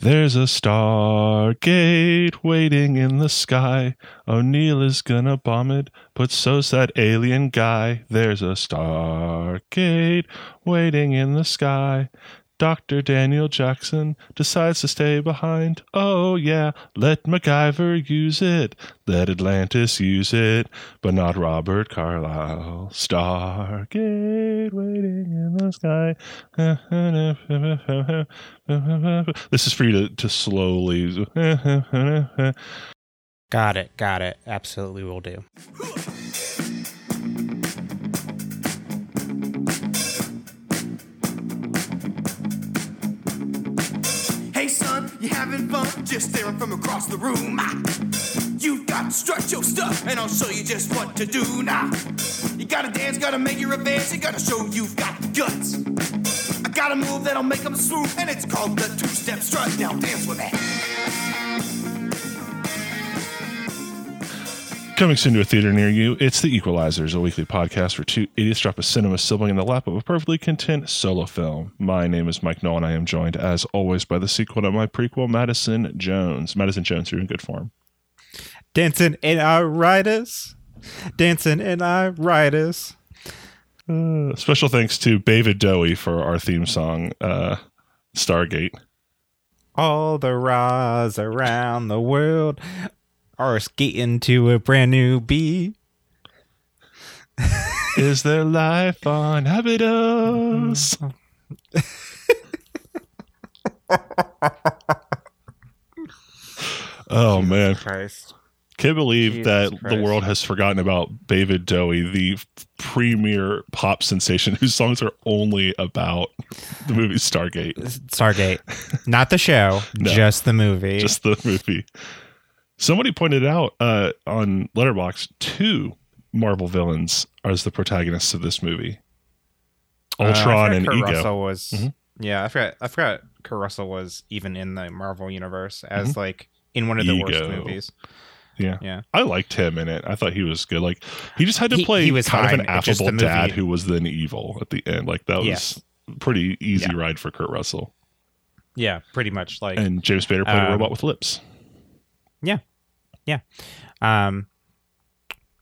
There's a Stargate waiting in the sky. O'Neill is gonna bomb it, but so's that alien guy. There's a Stargate waiting in the sky. Dr. Daniel Jackson decides to stay behind. Oh, yeah, let MacGyver use it. Let Atlantis use it, but not Robert Carlyle. Stargate waiting in the sky. this is for you to, to slowly. Got it. Got it. Absolutely will do. Hey son, you having fun? Just staring from across the room. Ah, You've got to strut your stuff, and I'll show you just what to do now. You gotta dance, gotta make your advance, you gotta show you've got the guts. I got a move that'll make them swoop, and it's called the two-step strut. Now dance with me. Coming soon to a theater near you, it's The Equalizers, a weekly podcast where two idiots drop a cinema sibling in the lap of a perfectly content solo film. My name is Mike Nolan. I am joined, as always, by the sequel to my prequel, Madison Jones. Madison Jones, you're in good form. Dancing in our riders. Dancing in our riders. Uh, special thanks to David Dowie for our theme song, uh, Stargate. All the Ra's around the world are skating to a brand new beat. Is there life on Abydos? oh man, Christ. can't believe Jesus that the world has forgotten about David Dowie, the premier pop sensation whose songs are only about the movie Stargate, Stargate. Not the show, No. just the movie. just the movie. Somebody pointed out uh, on Letterboxd two Marvel villains as the protagonists of this movie. Uh, Ultron forgot and Kurt Ego. Russell was Mhm. yeah, I forgot I forgot Kurt Russell was even in the Marvel universe as like in one of the worst Mm-hmm. Movies. Yeah. Yeah. I liked him in it. I thought he was good. Like he just had to He- play he was kind of an affable dad who was then evil at the end. Like that was Yes. pretty easy Yeah. ride for Kurt Russell. Yeah, pretty much like And James Spader played a Um, robot with lips. Um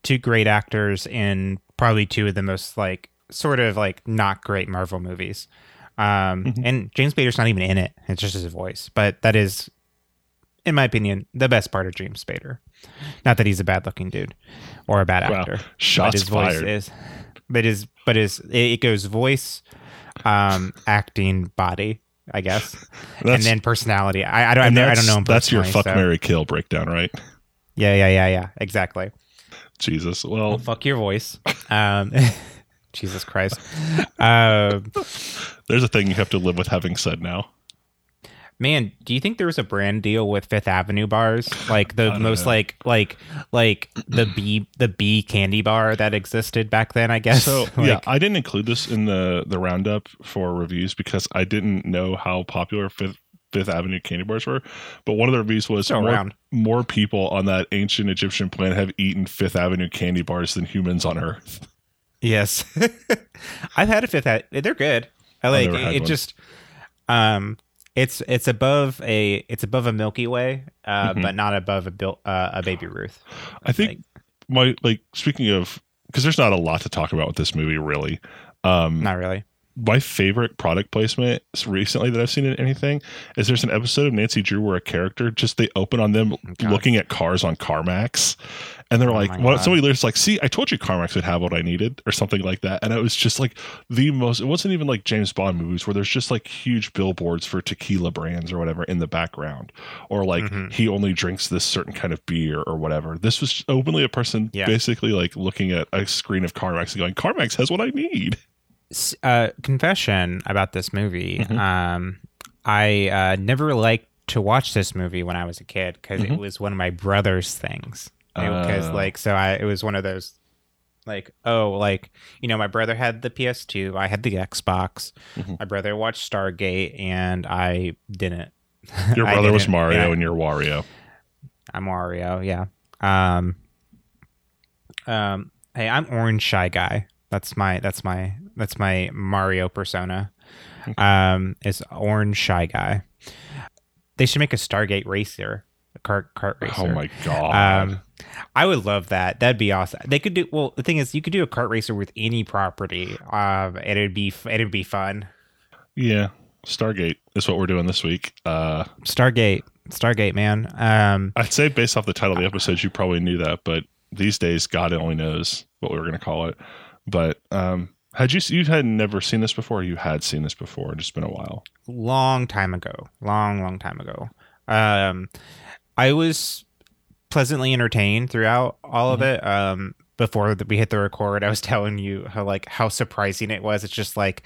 two great actors in probably two of the most like sort of like not great Marvel movies. Um Mhm. and James Spader's not even in it. It's just his voice. But that is in my opinion the best part of James Spader. Not that he's a bad looking dude or a bad Wow. actor. but Shots his voice fired. is but his but his it goes voice um acting body I guess and then personality I I don't never- I don't know him That's your fuck so- Mary Kill breakdown, right? Yeah yeah yeah yeah exactly Jesus. well, Well, fuck your voice um Jesus Christ um there's a thing you have to live with having said now. man do you think there was a brand deal with Fifth Avenue bars like the most know. like like like the B the B candy bar that existed back then I guess So Like, yeah, I didn't include this in the the roundup for reviews because I didn't know how popular Fifth Fifth Avenue candy bars were. But one of the reviews was more, around. more people on that ancient Egyptian planet have eaten Fifth Avenue candy bars than humans on Earth. Yes, I've had a fifth. They're good. I like it. one. Just um, it's it's above a it's above a Milky Way, uh, Mhm. but not above a Bil- uh, a Baby Ruth. I think my like speaking of because there's not a lot to talk about with this movie really. Um, Not really. My favorite product placement recently that I've seen in anything is there's an episode of Nancy Drew where a character just they open on them Oh, God. looking at cars on CarMax, and they're Oh like, well, somebody later's like, see, I told you CarMax would have what I needed, or something like that, and it was just like the most. It wasn't even like James Bond movies where there's just like huge billboards for tequila brands or whatever in the background, or like Mhm. he only drinks this certain kind of beer or whatever. This was openly a person Yeah. basically like looking at a screen of CarMax and going, CarMax has what I need. Uh, confession about this movie. Mhm. Um, I uh, never liked to watch this movie when I was a kid because Mhm. it was one of my brother's things. Because Oh. like, so I it was one of those. Like oh, like you know, my brother had the PS2, I had the Xbox. Mhm. My brother watched Stargate, and I didn't. Your brother was didn't, Mario yeah. and you're Wario. I'm Wario, yeah. Um, um, hey, I'm Orange Shy Guy. That's my that's my that's my Mario persona. Um, is Orange Shy Guy. they should make a Stargate racer, a cart cart racer. Oh my god. Um, I would love that. That'd be awesome. They could do well. The thing is, you could do a cart racer with any property, um, and it'd be it'd be fun. yeah. Stargate is what we're doing this week. Uh, Stargate, Stargate, man. Um, I'd say based off the title of the episode, you probably knew that, but these days, God only knows what we were going to call it. But um, had you you had never seen this before? Or you had seen this before? It's been a while. long time ago, long long time ago. Um, I was pleasantly entertained throughout all of it. Um, before the, we hit the record, I was telling you how like how surprising it was. It's just like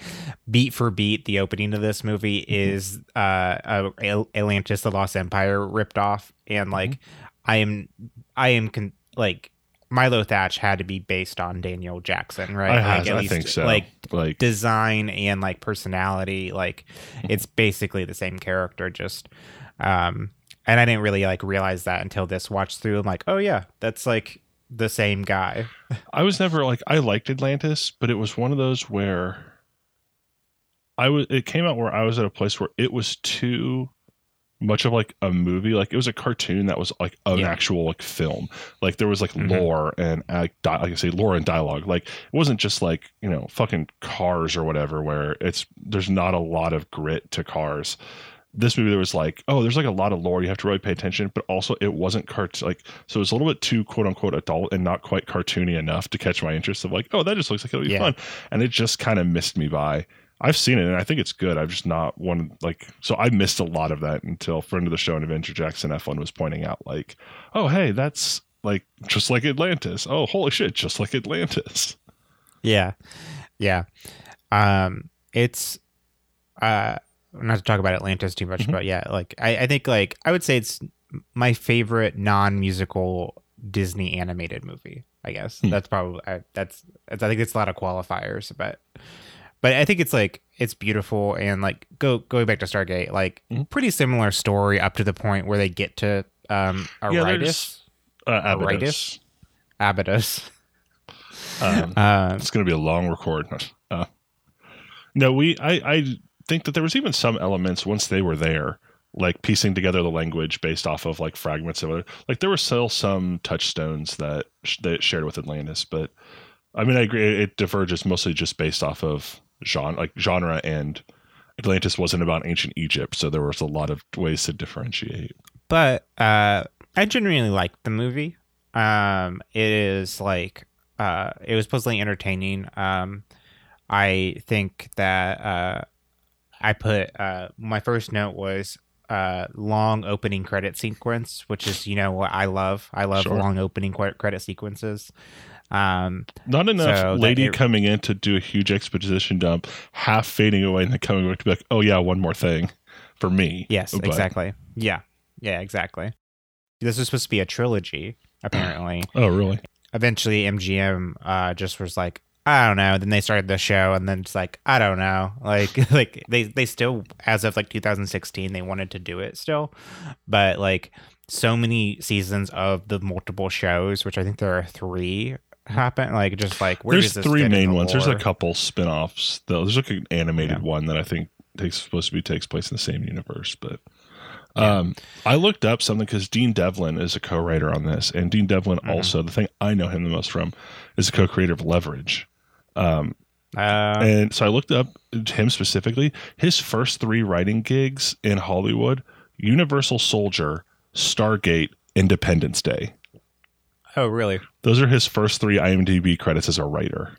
beat for beat, the opening of this movie is uh, uh Atlantis: The Lost Empire ripped off, and like I am, I am con- like. Milo Thatch had to be based on Daniel Jackson, right? I, Like, I think so. Like like design and like personality like it's basically the same character just um and i didn't really like realize that until this watch through i'm like oh yeah that's like the same guy I was never like I liked Atlantis, but it was one of those where I was it came out where I was at a place where it was too much of like a movie. Like it was a cartoon that was like an Yeah. actual like film. Like there was like Mhm. lore and uh, di- like i say lore and dialogue. Like it wasn't just like you know fucking cars or whatever where it's there's not a lot of grit to cars. This movie there was like oh there's like a lot of lore. You have to really pay attention but also it wasn't cart like so it was a little bit too quote unquote adult and not quite cartoony enough to catch my interest of like oh that just looks like it'll be Yeah. fun. And it just kind of missed me by i've seen it and i think it's good. I've just not one like so i missed a lot of that until friend of the show and adventure jackson f1 was pointing out like oh hey that's like just like atlantis. Oh holy shit just like atlantis. Yeah. Yeah. Um it's uh not to talk about atlantis too much Mhm. but yeah like I, I think like i would say it's my favorite non-musical disney animated movie i guess. Hmm. that's probably I, that's, that's i think it's a lot of qualifiers but but i think it's like it's beautiful and like go going back to stargate like Mhm. pretty similar story up to the point where they get to um Yeah, Aritis, there's- uh, Abydos. Abydos. Um, Um, it's going to be a long record. Uh, no, we. I, I think that there was even some elements once they were there, like piecing together the language based off of like fragments of it. Like there were still some touchstones that sh- that shared with Atlantis, but I mean, I agree. It diverges mostly just based off of genre, like genre, and Atlantis wasn't about ancient Egypt, so there was a lot of ways to differentiate. but uh i genuinely liked the movie um it is like uh it was supposedly entertaining um i think that uh i put uh my first note was uh long opening credit sequence which is you know what i love i love Sure. long opening credit sequences um Not enough So lady it- coming in to do a huge exposition dump, half fading away, and then coming back to be like, "Oh yeah, one more thing." For me, yes But- exactly yeah yeah exactly this was supposed to be a trilogy apparently Oh really? eventually MGM uh, just was like, I don't know. Then they started the show, and then it's like, I don't know. Like, like they they still, as of like 2016, they wanted to do it still, but like so many seasons of the multiple shows, which I think there are three, happen. Like, just like where There's three main the ones. There's a couple spin-offs. Though. There's like an animated Yeah. one that I think takes supposed to be takes place in the same universe, but. Yeah. Um, I looked up something because Dean Devlin is a co-writer on this, and Dean Devlin Mhm. also the thing I know him the most from is a co-creator of Leverage. Um, Uh, and so I looked up him specifically. His first three writing gigs in Hollywood: Universal Soldier, Stargate, Independence Day. Oh, really? Those are his first three IMDb credits as a writer.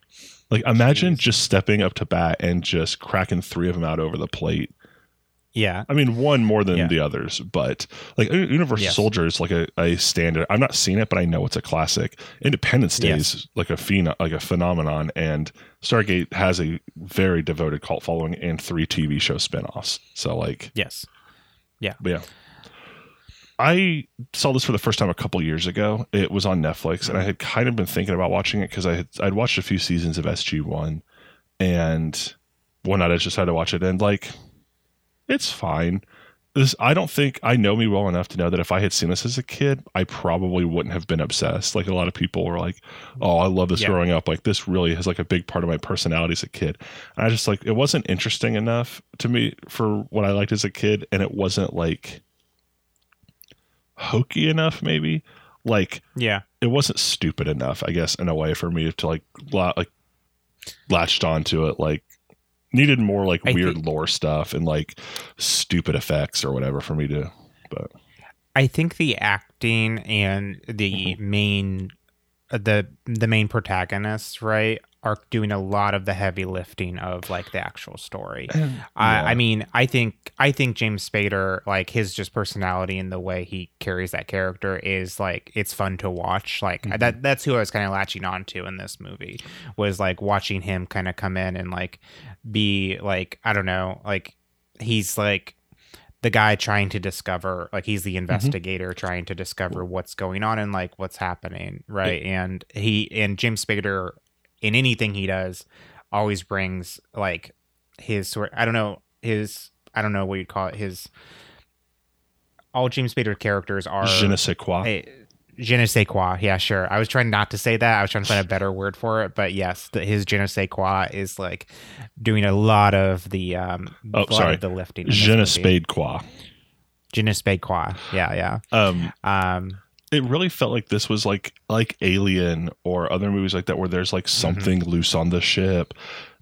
Like, imagine Jeez. just stepping up to bat and just cracking three of them out over the plate. Yeah. I mean, one more than Yeah. the others, but like Universal Yes. Soldier is like a, a standard. I've not seen it, but I know it's a classic. Independence Day Yes. is like a phen- like a phenomenon, and Stargate has a very devoted cult following and three TV show spinoffs. So like, Yes. but yeah. I saw this for the first time a couple years ago. It was on Netflix, and I had kind of been thinking about watching it because I had I'd watched a few seasons of SG One, and one night I just had to watch it, and like, it's fine. This I don't think I know me well enough to know that if I had seen this as a kid, I probably wouldn't have been obsessed. Like a lot of people were like, "Oh, I love this Yeah. growing up. Like this really is like a big part of my personality as a kid." And I just like it wasn't interesting enough to me for what I liked as a kid, and it wasn't like hokey enough, maybe. Like Yeah. it wasn't stupid enough, I guess, in a way for me to like la- like latched onto it. Like needed more like I weird think- lore stuff and like stupid effects or whatever for me to. But I think the acting and the main uh, the the main protagonists, right, are doing a lot of the heavy lifting of like the actual story. I, Yeah. I mean, I think I think James Spader, like his just personality and the way he carries that character is like it's fun to watch. Like Mhm. that that's who I was kind of latching onto in this movie was like watching him kind of come in and like be like I don't know, like he's like the guy trying to discover like he's the investigator trying to discover what's going on and like what's happening right and he and james spader in anything he does always brings like his sort i don't know his i don't know what you'd call it his all james spader characters are je ne sais quoi. Eh, je ne sais quoi. Yeah, sure. I was trying not to say that. I was trying to find a better word for it, but yes, the, his je ne sais quoi is like doing a lot of the um. Oh, sorry. of the lifting. in Je ne spade quoi. Je ne sais quoi. Yeah, yeah. Um, Um. It really felt like this was like like Alien or other movies like that where there's like mm-hmm. something loose on the ship.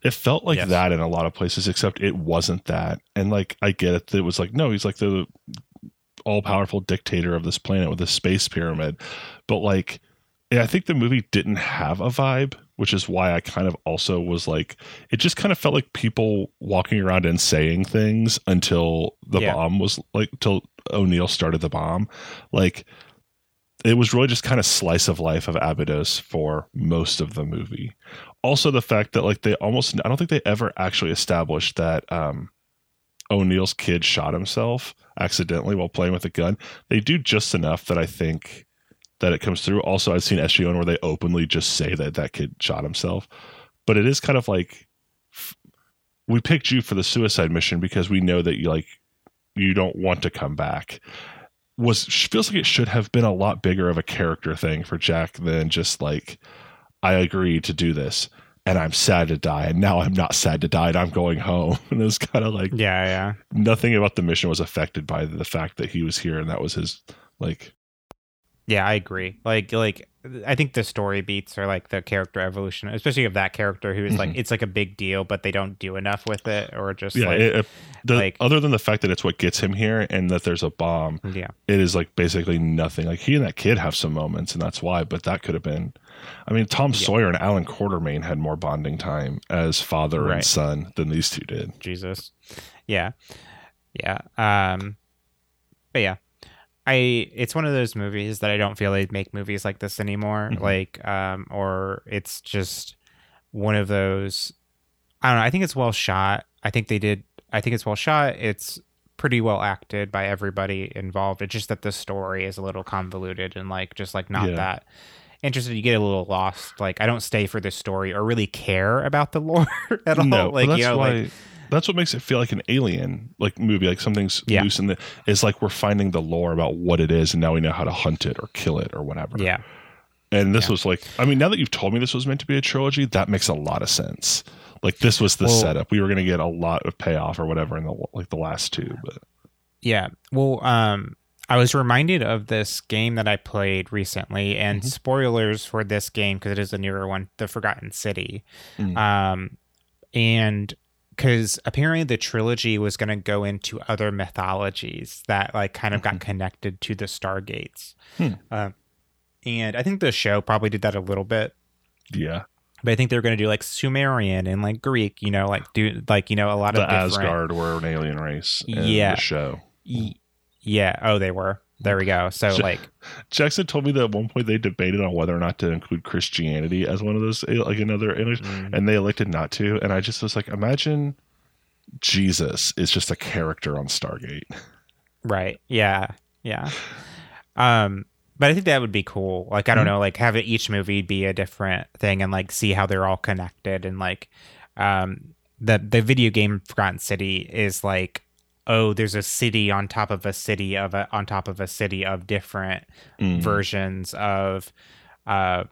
It felt like Yes. that in a lot of places, except it wasn't that. And like I get it, it was like no, he's like the all powerful dictator of this planet with a space pyramid, but like I think the movie didn't have a vibe, which is why I kind of also was like, it just kind of felt like people walking around and saying things until the Yeah. bomb was like, till O'Neill started the bomb. Like, it was really just kind of slice of life of Abydos for most of the movie. Also, the fact that like they almost, I don't think they ever actually established that um, O'Neill's kid shot himself accidentally while playing with a gun. They do just enough that I think that it comes through. Also, I've seen SG1 where they openly just say that that kid shot himself, but it is kind of like we picked you for the suicide mission because we know that you like you don't want to come back. Was feels like it should have been a lot bigger of a character thing for Jack than just like I agreed to do this and I'm sad to die and now I'm not sad to die and I'm going home. And it was kind of like Yeah, yeah. nothing about the mission was affected by the fact that he was here and that was his like Yeah, I agree. Like, like I think the story beats are like the character evolution, especially of that character who is like Mhm. it's like a big deal, but they don't do enough with it, or just yeah like it, it- the, like- other than the fact that it's what gets him here and that there's a bomb yeah, it is like basically nothing like he and that kid have some moments and that's why but that could have been i mean tom Yeah. sawyer and allan quatermain had more bonding time as father and son than these two did Jesus, yeah, yeah. Um, but yeah, I it's one of those movies that I don't feel they make movies like this anymore. Mhm. Like, um, or it's just one of those. I don't know. I think it's well shot. I think they did. I think it's well shot. It's pretty well acted by everybody involved. It's just that the story is a little convoluted and like just like not Yeah. that interested. You get a little lost. Like I don't stay for the story or really care about the lore at all. no like you know, why like that's what makes it feel like an alien like movie like something's Yeah. loose in the it's like we're finding the lore about what it is and now we know how to hunt it or kill it or whatever yeah. and this Yeah. was like i mean now that you've told me this was meant to be a trilogy that makes a lot of sense like this was the Well- setup we were going to get a lot of payoff or whatever in the like the last two but Yeah. Well, um, I was reminded of this game that I played recently, and Mhm. spoilers for this game because it is a newer one, The Forgotten City. Mm. Um, and because apparently the trilogy was going to go into other mythologies that like kind of got connected to the Stargates. Hmm. Uh, and I think the show probably did that a little bit. yeah But I think they were going to do like Sumerian and like Greek, you know, like do like you know a lot the of different. Asgard were an alien race in Yeah. the show. Y- Yeah. Oh, they were. There we go. So like, Jackson told me that at one point they debated on whether or not to include Christianity as one of those like another mm, and they elected not to. And I just was like, imagine Jesus is just a character on Stargate. right. Yeah. Yeah. Um, but I think that would be cool. Like, I don't Mhm. know, like have each movie be a different thing and like see how they're all connected and like, um, the the video game Forgotten City is like, oh, there's a city on top of a city of a on top of a city of different Mm. versions of uh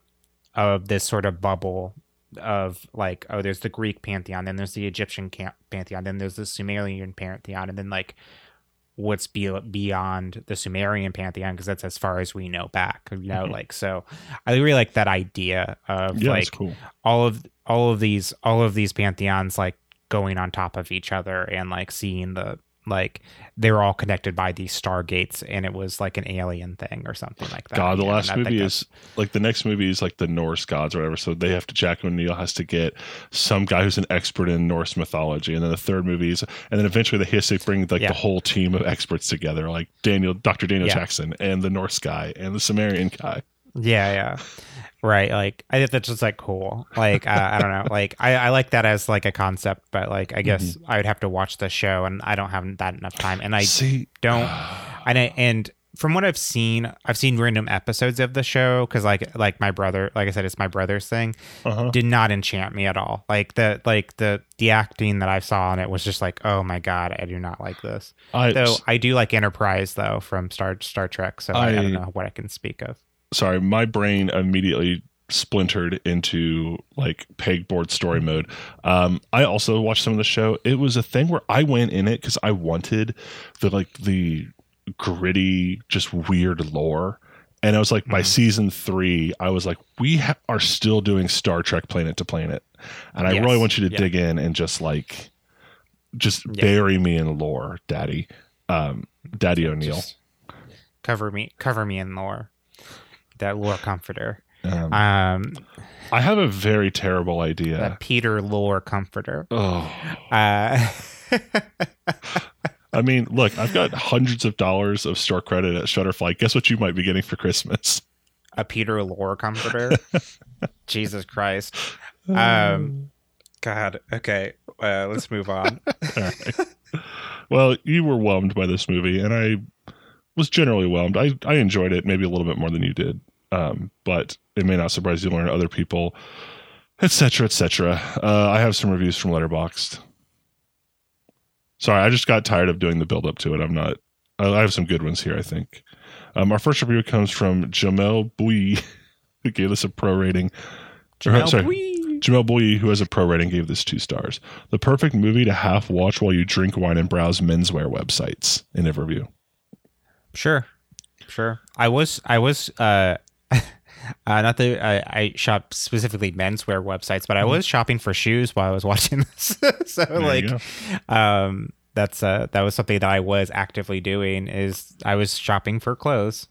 of this sort of bubble of like oh there's the greek pantheon then there's the egyptian camp pantheon then there's the sumerian pantheon and then like what's be- beyond the Sumerian pantheon because that's as far as we know back. You know, Mhm. like so. I really like that idea of Yeah, like cool. all of all of these all of these pantheons like going on top of each other and like seeing the like they're all connected by these stargates and it was like an alien thing or something like that. God, the know, last and I think movie is like the next movie is like the Norse gods or whatever. So they have to Jack O'Neill has to get some guy who's an expert in Norse mythology, and then the third movie is, and then eventually they has to bring like Yeah. the whole team of experts together, like Daniel, Doctor Daniel Yeah. Jackson, and the Norse guy and the Sumerian guy. Yeah, yeah. Right. Like I think that's just like cool. Like I, I don't know. Like I, I like that as like a concept, but like I guess Mm-hmm. I would have to watch the show and I don't have that enough time. And I see. don't and I, and from what I've seen, I've seen random episodes of the show because like like my brother, like I said, it's my brother's thing. Uh-huh. Did not enchant me at all. Like the like the the acting that I saw on it was just like, oh my god, I do not like this. I Though I do like Enterprise though from Star Star Trek, so I I- don't know what I can speak of. Sorry, my brain immediately splintered into like pegboard story mode. Um, I also watched some of the show. It was a thing where I went in it because I wanted the like the gritty, just weird lore. And I was like, by Mhm. season three, I was like, we ha- are still doing Star Trek Planet to Planet, and I Yes. really want you to Yeah. dig in and just like, just Yeah. bury me in lore, Daddy, um, Daddy O'Neill. Cover me, cover me in lore. That lore comforter. Um, Um, I have a very terrible idea. that Peter lore comforter. Oh, Uh, I mean, look, I've got hundreds of dollars of store credit at Shutterfly. Guess what you might be getting for Christmas? a Peter lore comforter. Jesus Christ. Um, God. Okay. Uh, let's move on. All right. Well, you were whelmed by this movie, and I was generally whelmed. I, I enjoyed it maybe a little bit more than you did, um, but it may not surprise you to learn other people, etc., etc. Uh, I have some reviews from Letterboxd. Sorry, I just got tired of doing the build up to it. I'm not. I have some good ones here. I think. Um, our first review comes from Jamelle Bouie, who gave us a pro rating. Or, Jamelle sorry, Bouie. Jamelle Bouie, who has a pro rating, gave this two stars. The perfect movie to half watch while you drink wine and browse menswear websites. In a review. Sure. Sure. I was. I was. Uh, uh, not that I, I shop specifically menswear websites, but I was shopping for shoes while I was watching this. so There like, um, that's uh, that was something that I was actively doing. Is I was shopping for clothes.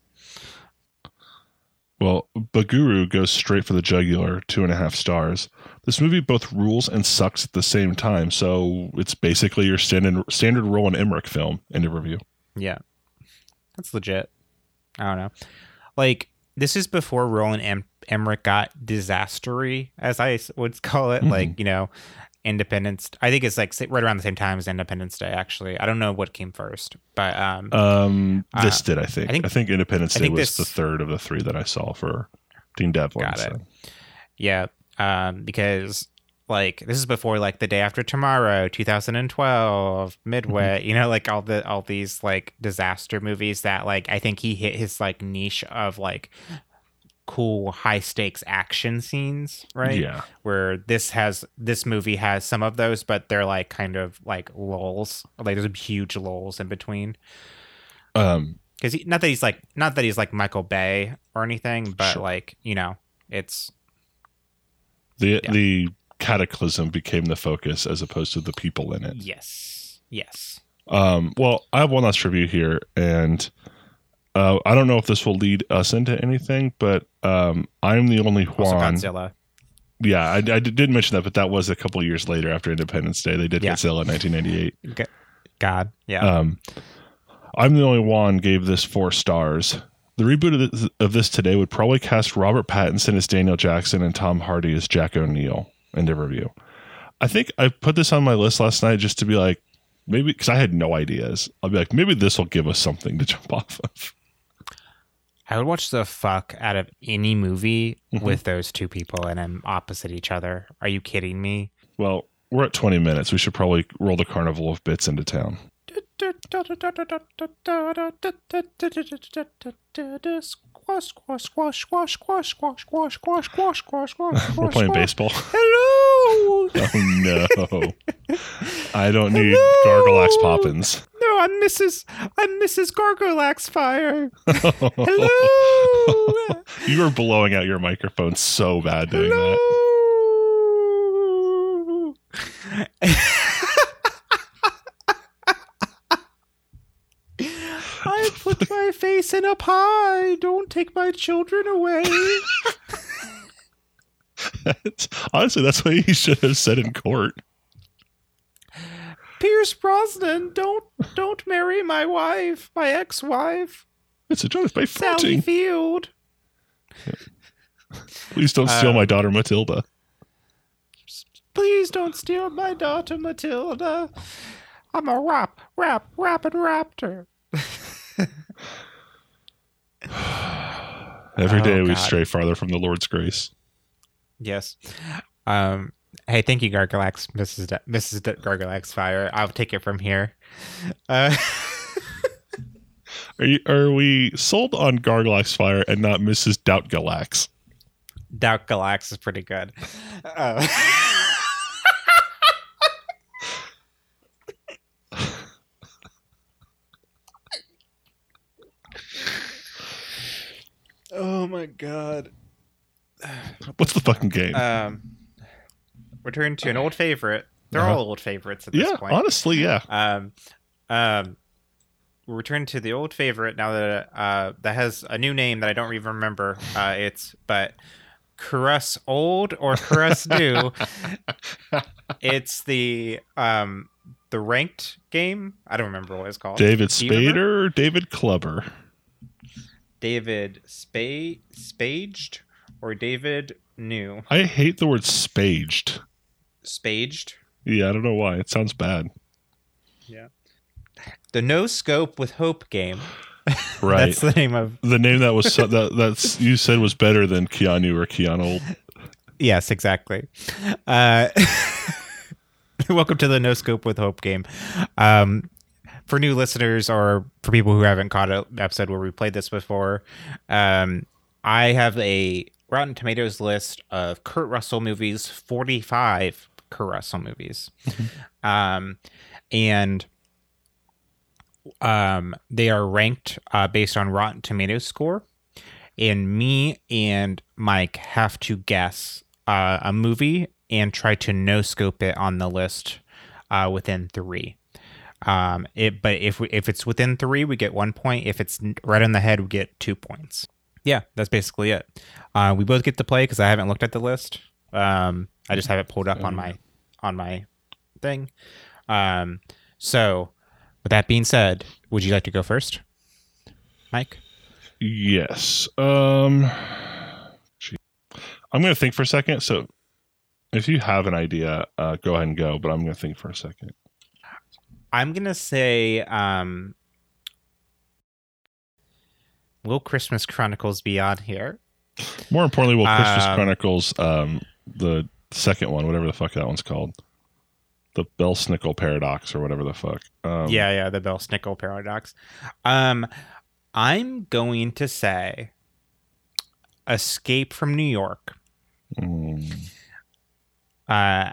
Well, Baguru goes straight for the jugular, two and a half stars. This movie both rules and sucks at the same time, so it's basically your standard standard Roland Emmerich film. End of review. Yeah, that's legit. I don't know. Like this is before Roland em- Emmerich got disastery, as I would call it. Mhm. Like you know, Independence. I think it's like right around the same time as Independence Day. Actually, I don't know what came first, but um, Um, this Uh, did, I think. I I think, think- Independence I Day was this- the third of the three that I saw for Dean Devlin. Got it. yeah, um, because like this is before like the day after tomorrow 2012 midway you know like all the all these like disaster movies that like i think he hit his like niche of like cool high stakes action scenes right Yeah. where this has this movie has some of those but they're like kind of like lulls like there's huge lulls in between Um, because he, not that he's like not that he's like michael bay or anything but Sure. like you know it's the Yeah. the cataclysm became the focus as opposed to the people in it. yes yes Um, well, I have one last review here, and uh, I don't know if this will lead us into anything, but um, I'm the only also Juan. godzilla Yeah, I, I did mention that, but that was a couple years later after Independence Day. They did Yeah. Godzilla in 1998. God, yeah. Um, I'm the only one gave this four stars. The reboot of this, of this today would probably cast Robert Pattinson as Daniel Jackson and Tom Hardy as Jack O'Neill. End of review. I think I put this on my list last night just to be like, maybe because I had no ideas. I'll be like, maybe this will give us something to jump off of. I would watch the fuck out of any movie Mhm. with those two people and them opposite each other. Are you kidding me? Well, we're at 20 minutes. We should probably roll the carnival of bits into town. Squash, squash, squash, squash, squash, squash, squash, squash, squash, squash, squash. We're playing baseball. Hello. Oh no. I don't need Gargalax Poppins. No, I'm Mrs. I'm Mrs. Gargolax Fire. Hello. you were blowing out your microphone so bad doing that. Hello. Put my face in a pie. Don't take my children away. That's- honestly, that's what he should have said in court. Pierce Brosnan, don't don't marry my wife, my ex-wife, It's a joke by Sally fronting. Field. Please don't steal Uh, my daughter Matilda. Please don't steal my daughter Matilda. I'm a rap, rap, rapping raptor. Every Oh, we God. stray farther from the Lord's grace. Yes. Um. Hey, thank you, Gargalax, Mrs. D- Mrs. D- Gargalax Fire. I'll take it from here. Uh, Are, you, are we sold on Gargalax Fire and not Mrs. Doubt Galax? Doubt Galax is pretty good. Uh, oh my god. What's the fucking game? Um, return to an old favorite. They're Uh-huh. all old favorites at this yeah, point. honestly, yeah. Um, um, we'll return to the old favorite now that uh that has a new name that I don't even remember. Uh, it's but Caress Old or Caress New. it's the um the ranked game. I don't remember what it's called. David Do you remember? Spader or David Clubber? David Spade Spaged or David New I hate the word spaged. Spaged. Yeah, I don't know why. It sounds bad. Yeah. The No Scope with Hope game. Right. That's the name of the name that was so, that that's you said was better than Keanu or Keanu. Yes, exactly. Uh, welcome to the No Scope with Hope game. Um, for new listeners or for people who haven't caught an episode where we played this before, um, I have a Rotten Tomatoes list of Kurt Russell movies, 45 Kurt Russell movies. Um, and um, they are ranked uh, based on Rotten Tomatoes score and me and Mike have to guess uh, a movie and try to no scope it on the list uh, within three. Um, it, but if we, if it's within three, we get one point. If it's right on the head, we get two points. Yeah, that's basically it. Uh, we both get to play because I haven't looked at the list. Um, I just have it pulled up on my on my thing. Um, so, with that being said, would you like to go first, Mike? Yes. Um. I'm going to think for a second. So if you have an idea, uh, go ahead and go, but I'm going to think for a second. I'm gonna say, um, will Christmas Chronicles be on here? More importantly, will Christmas Um, Chronicles um the second one, whatever the fuck that one's called. The Belsnickel paradox or whatever the fuck. Um, yeah, yeah, the Belsnickel paradox. Um, I'm going to say, Escape from New York. mm, Uh,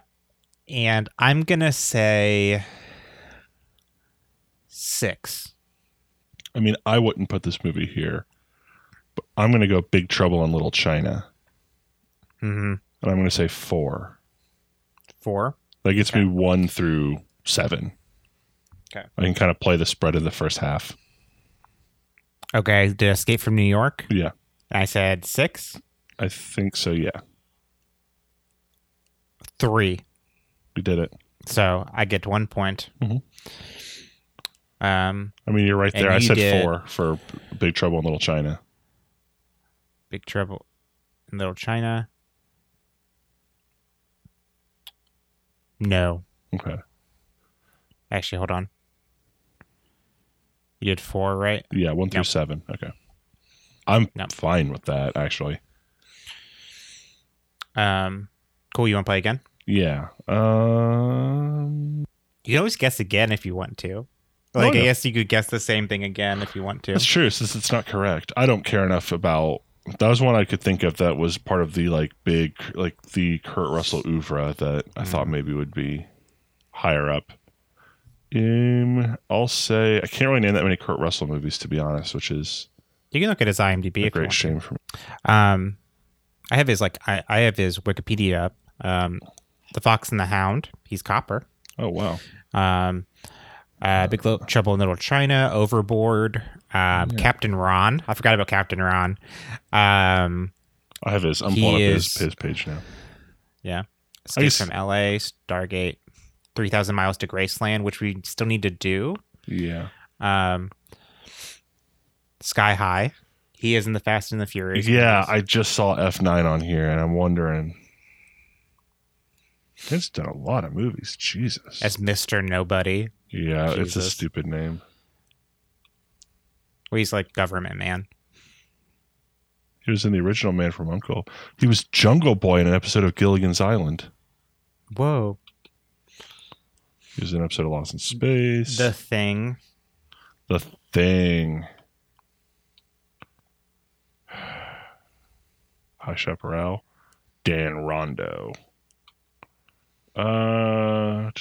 and I'm gonna say six. I mean, I wouldn't put this movie here, but I'm going to go Big Trouble in Little China, Mm-hmm. and I'm going to say four. Four. That gets Okay. me one through seven. Okay. I can kind of play the spread of the first half. Okay, did Escape from New York? Yeah, I said six, I think so. Yeah, three. we did it. So I get one point. Mhm. Um, I mean, you're right there. I said did- four for Big Trouble in Little China. Big Trouble in Little China. No. Okay. Actually, hold on. You did four, right? Yeah, one through Yep. seven. Okay. I'm Yep. fine with that, actually. Um, cool. You want to play again? Yeah. Um, You can always guess again if you want to. Oh, Like, I no. guess you could guess the same thing again if you want to. that's true. Since it's not correct, I don't care enough about. That was one I could think of that was part of the like big like the Kurt Russell oeuvre that I thought Mhm. maybe would be higher up Um, I'll say I can't really name that many Kurt Russell movies to be honest, which is You can look at his IMDb. a great shame for me. Um, I have his like I, I have his Wikipedia. Um, the Fox and the Hound. He's Copper. Oh wow. Um, uh, Big Little Trouble in Little China. Overboard. Um, Captain Ron. I forgot about Captain Ron. Um, I have his. I'm pulling up his, his page now. yeah. Escape from L.A. Stargate. Three thousand miles to Graceland, which we still need to do. Yeah. Um, Sky High. He is in the Fast and the Furious. Yeah, movies. I just saw F9 on here and I'm wondering. It's done a lot of movies. Jesus. as Mister Nobody. Yeah, it's a stupid name. Well, he's like government man. He was in the original Man from Uncle. He was Jungle Boy in an episode of Gilligan's Island. Whoa. He was in an episode of Lost in Space. The Thing. The Thing. High Chaparral. Dan Rondo. Uh,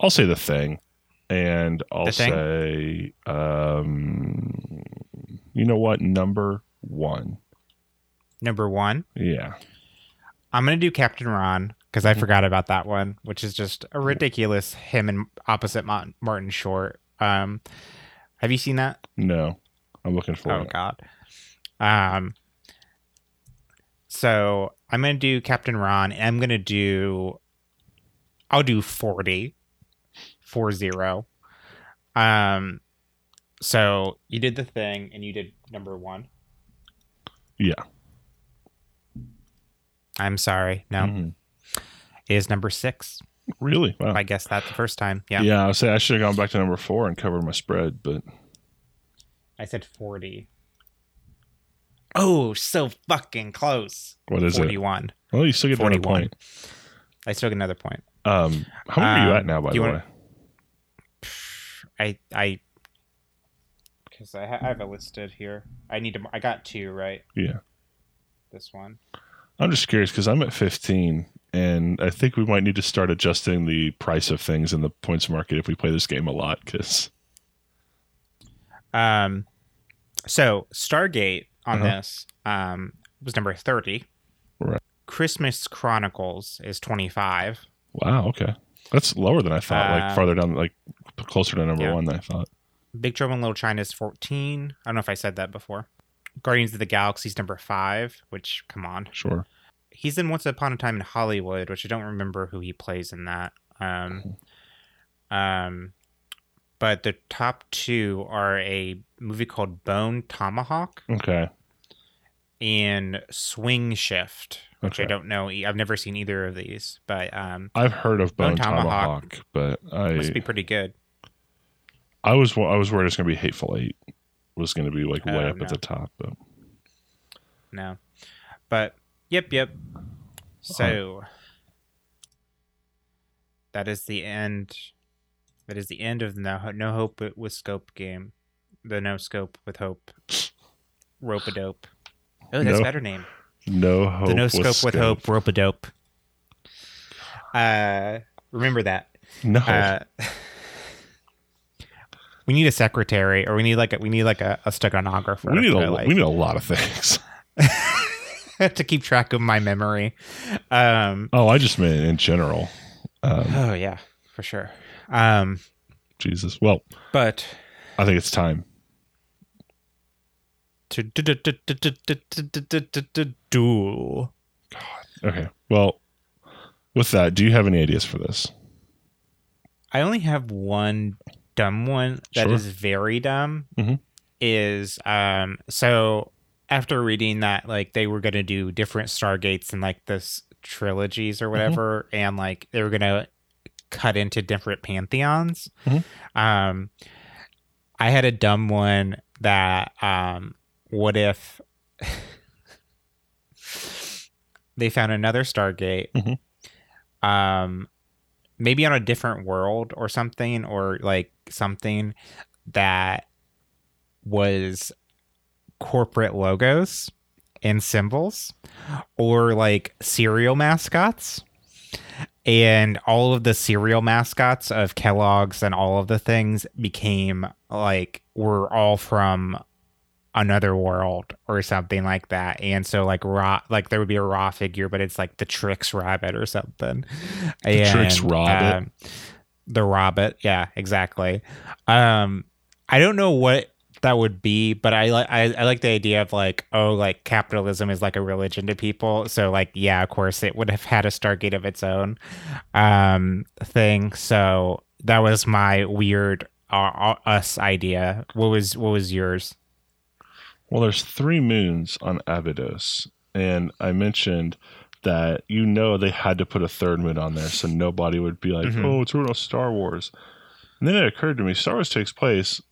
I'll say The Thing. And I'll The say, um, you know what? Number one. Number one. Yeah. I'm gonna do Captain Ron because I forgot about that one, which is just a ridiculous him and opposite Martin Short. Um, have you seen that? No. I'm looking for Oh it. God. Um. So I'm gonna do Captain Ron, and I'm gonna do. I'll do forty. Four zero. Um. So you did the thing, and you did number one. Yeah. I'm sorry. No, Mhm. it is number six. Really? Wow. I guessed that the first time. Yeah. Yeah, I say I should have gone back to number four and covered my spread, but I said 40. Oh, so fucking close. what is it? 41. Well, you still get another point. I still get another point. Um, how many are you Um, at now, by the way? wanna- I I because I, ha- I have it listed here. I need to. I got two right. Yeah. This one. I'm just curious because I'm at 15, and I think we might need to start adjusting the price of things in the points market if we play this game a lot. Because Um. So Stargate on Uh-huh. this um was number 30. Right. Christmas Chronicles is 25. wow, okay, that's lower than I thought. like Uh, farther down, like closer to number yeah. one than I thought. Big Trouble in Little China is 14. I don't know if I said that before. Guardians of the Galaxy is number five, which, come on. Sure. He's in Once Upon a Time in Hollywood, which I don't remember who he plays in that. Um, um, but the top two are a movie called Bone Tomahawk Okay. And Swing Shift, which I don't know. I've never seen either of these, but um, I've heard of Bone, Tomahawk. Tomahawk, but I must be pretty good. I was I was worried it's going to be Hateful Eight was going to be like way Oh, up no. at the top, but No, but yep, yep. So that is the end. That is the end of the no, no hope with scope game, the no scope with hope, rope a dope. Oh, that's No a better name. no hope. the no scope with hope, rope a dope. Uh, remember that. No. Uh, we need a secretary, or we need like a we need like a, a steganographer. we need a like- we need a lot of things. to keep track of my memory. Um, Oh, I just meant in general. Um, oh yeah, for sure. Um, Jesus. Well, but I think it's time to duel. God. Okay. Well, with that, do you have any ideas for this? I only have one dumb one that sure. is very dumb. Mm-hmm. Is um so after reading that like they were gonna do different Stargates and like this trilogies or mm-hmm. whatever, mm-hmm. and like they were gonna cut into different pantheons. Mm-hmm. Um, I had a dumb one that um what if they found another Stargate? Mhm. Um, maybe on a different world or something, or like something that was corporate logos and symbols, or like cereal mascots. and all of the cereal mascots of Kellogg's and all of the things became like were all from another world or something like that. And so like Ra like there would be a Ra figure, but it's like the Trix rabbit or something. The And, Rabbit? um, the rabbit, yeah, exactly. Um I don't know what that would be, but I like I, I like the idea of like, oh, like capitalism is like a religion to people. So like, yeah, of course it would have had a Stargate of its own um thing. So that was my weird uh, uh, us idea. What was what was yours? Well, there's three moons on Abydos, and I mentioned that you know they had to put a third moon on there so nobody would be like, Mhm. "Oh, it's real Star Wars." And then it occurred to me, Star Wars takes place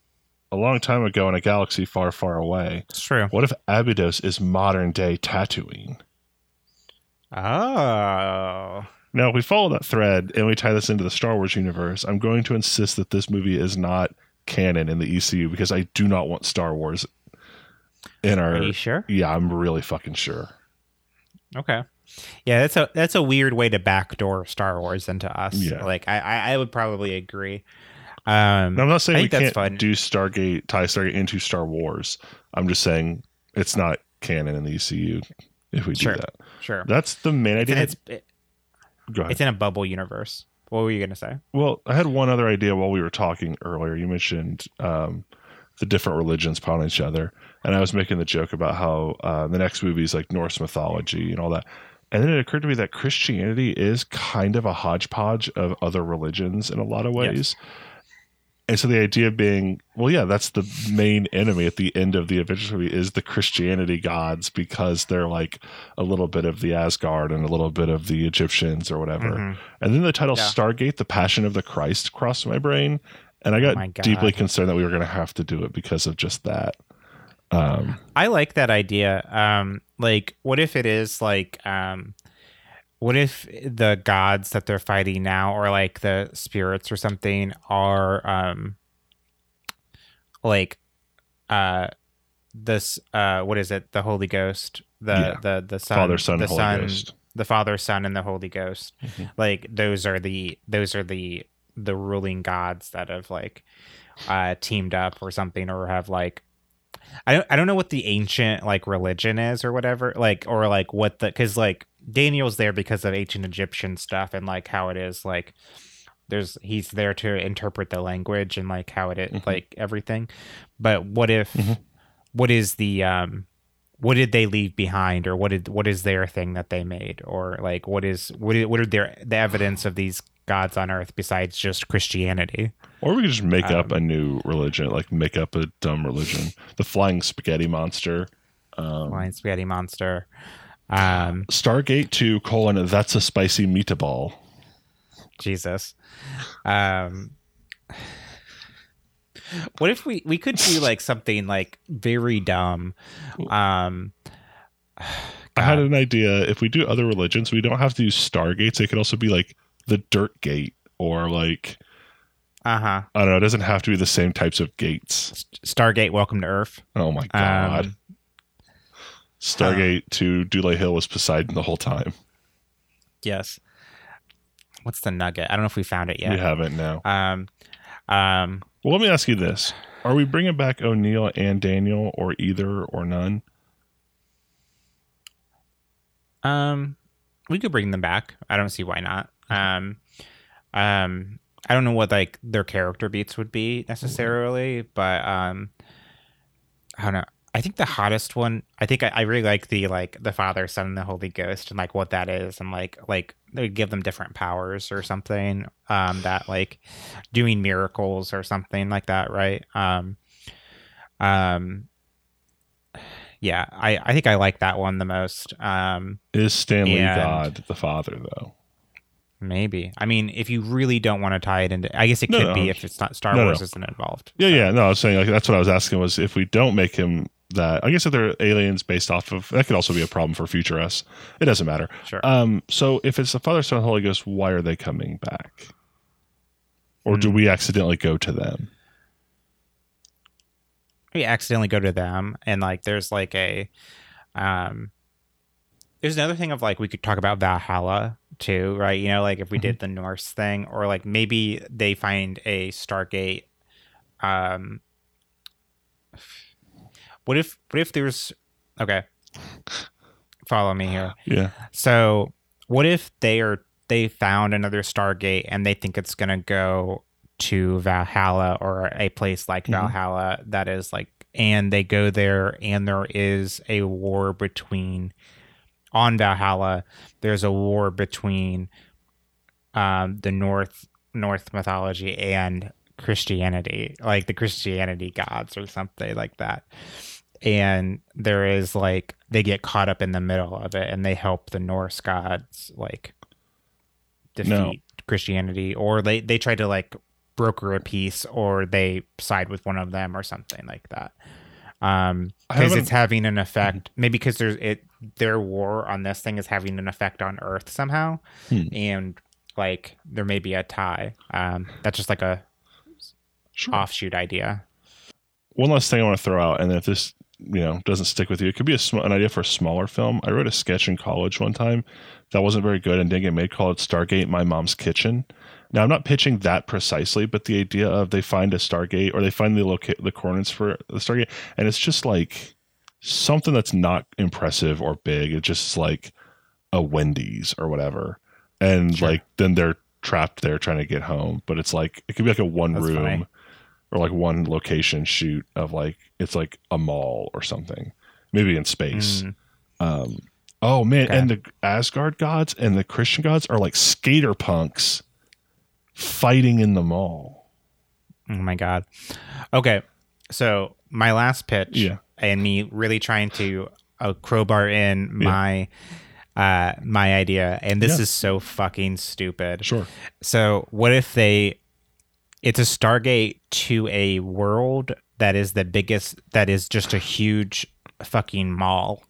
a long time ago in a galaxy far, far away. It's true. What if Abydos is modern day Tatooine? Oh. Now, if we follow that thread and we tie this into the Star Wars universe, I'm going to insist that this movie is not canon in the ECU because I do not want Star Wars in our. Are you sure? Yeah, I'm really fucking sure. Okay. Yeah, that's a that's a weird way to backdoor Star Wars into us. Yeah. Like I I, I would probably agree. Um Now, I'm not saying I we that's can't fun. do Stargate, tie Stargate into Star Wars. I'm just saying it's not canon in the ECU if we Sure. do that. sure. That's the main It's in, idea. it's, it- Go ahead. it's in a bubble universe. What were you gonna say? Well, I had one other idea while we were talking earlier. You mentioned um, the different religions upon each other, and I was making the joke about how uh, the next movie is like Norse mythology and all that. And then it occurred to me that Christianity is kind of a hodgepodge of other religions in a lot of Yes. ways. And so the idea of being, well, yeah, that's the main enemy at the end of the Avengers movie is the Christianity gods because they're like a little bit of the Asgard and a little bit of the Egyptians or whatever. Mhm. And then the title Yeah. Stargate, The Passion of the Christ crossed my brain. And I got Oh deeply concerned that we were going to have to do it because of just that. Um, I like that idea. Um, like, what if it is like, um, what if the gods that they're fighting now, or like the spirits or something, are um, like, uh, this uh, what is it? The Holy Ghost, the Yeah. the the son, Father, Son, the Holy son, Ghost. the Father, Son, and the Holy Ghost. Mhm. Like those are the those are the the ruling gods that have like uh teamed up or something or have like I don't I don't know what the ancient like religion is or whatever like or like what the cuz like Daniel's there because of ancient Egyptian stuff and like how it is like there's he's there to interpret the language and like how it Mhm. like everything but what if Mhm. what is the um what did they leave behind or what did what is their thing that they made or like what is what is, what are their the evidence of these gods on earth besides just Christianity or we could just make up Um, a new religion, like make up a dumb religion. The Flying Spaghetti Monster. Um, Flying spaghetti monster. Um, Stargate 2 colon, that's a spicy meatball. Jesus. Um, what if we we could do like something like very dumb? Um, I had an idea. If we do other religions, we don't have to use Stargates. It could also be like the Dirt Gate or like, uh huh. I don't know, it doesn't have to be the same types of gates. Stargate, welcome to Earth. Oh my God. Um, Stargate to Dule Hill was Poseidon the whole time. yes. What's the nugget? I don't know if we found it yet. We haven't now. Um, um, Well, let me ask you this: Are we bringing back O'Neill and Daniel, or either or none? Um, we could bring them back. I don't see why not. Um, um, I don't know what like their character beats would be necessarily, but um, I don't know. I think the hottest one. I think I, I really like the like the Father, Son, and the Holy Ghost, and like what that is, and like like they would give them different powers or something. Um, that like doing miracles or something like that, right? Um, um, yeah, I I think I like that one the most. Um, Is Stanley And- God the Father though? Maybe. I mean, if you really don't want to tie it into, I guess it No, could no. be if it's not Star No, Wars isn't involved. Yeah, yeah. No, I was saying like that's what I was asking was if we don't make him that. I guess if they're aliens based off of that could also be a problem for future us. It doesn't matter. Sure. Um. So if it's the Father, Son, Holy Ghost, why are they coming back? Or do Hmm. we accidentally go to them? we accidentally go to them and like there's like a um there's another thing of like we could talk about Valhalla too, right? You know, like if we did the Norse thing, or like maybe they find a Stargate. Um, what if what if there's okay? Follow me here. Yeah. So, what if they are they found another Stargate and they think it's gonna go to Valhalla or a place like Mhm. Valhalla that is like, and they go there and there is a war between on Valhalla. There's a war between um, the North North mythology and Christianity, like the Christianity gods or something like that. And there is like they get caught up in the middle of it and they help the Norse gods like defeat No. Christianity or they they try to like broker a peace or they side with one of them or something like that. Um because it's having an effect maybe because there's it their war on this thing is having an effect on earth somehow Hmm. and like there may be a tie um that's just like a Sure. offshoot idea One last thing I want to throw out, and if this you know doesn't stick with you, it could be a sm- an idea for a smaller film. I wrote a sketch in college one time that wasn't very good and didn't get made called Stargate My Mom's Kitchen. Now I'm not pitching that precisely, but the idea of they find a Stargate or they find the loca- the coordinates for the Stargate, and it's just like something that's not impressive or big. It's just like a Wendy's or whatever, and Sure. like then they're trapped there trying to get home. But it's like it could be like a one That's room funny. or like one location shoot of like it's like a mall or something, maybe in space. Mm, Um, oh man, Okay. and the Asgard gods and the Christian gods are like skater punks fighting in the mall. oh my god okay so my last pitch Yeah. And me really trying to uh, crowbar in my uh my idea and this Yeah. is so fucking stupid Sure. So what if they it's a Stargate to a world that is the biggest that is just a huge fucking mall.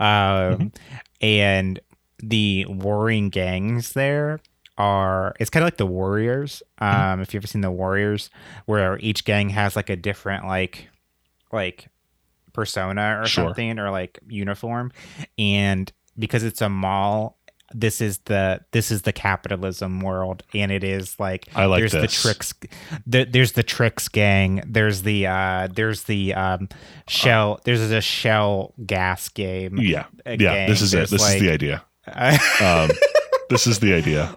Um and the warring gangs there are it's kind of like the warriors um if you've ever seen the warriors where each gang has like a different like like persona or Sure. something or like uniform and because it's a mall this is the this is the capitalism world and it is like I like there's the this. Trix the, there's the Trix gang there's the uh there's the um shell there's a shell gas game Yeah. yeah. gang. This is it. There's, This is the idea. Um, this is the idea.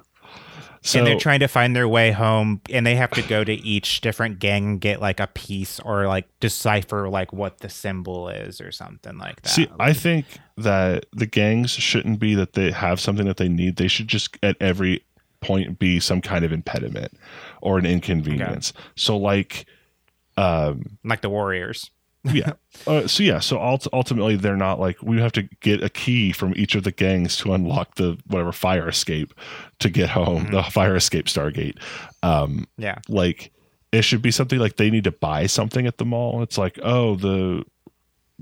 So and they're trying to find their way home and they have to go to each different gang and get like a piece or like decipher like what the symbol is or something like that See, I think that the gangs shouldn't be that they have something that they need. They should just at every point be some kind of impediment or an inconvenience. So, like, um, like the warriors yeah. Uh, so yeah. So ult- ultimately, they're not like we have to get a key from each of the gangs to unlock the whatever fire escape to get home. The fire escape Stargate. Um, yeah like it should be something like they need to buy something at the mall. It's like, oh, the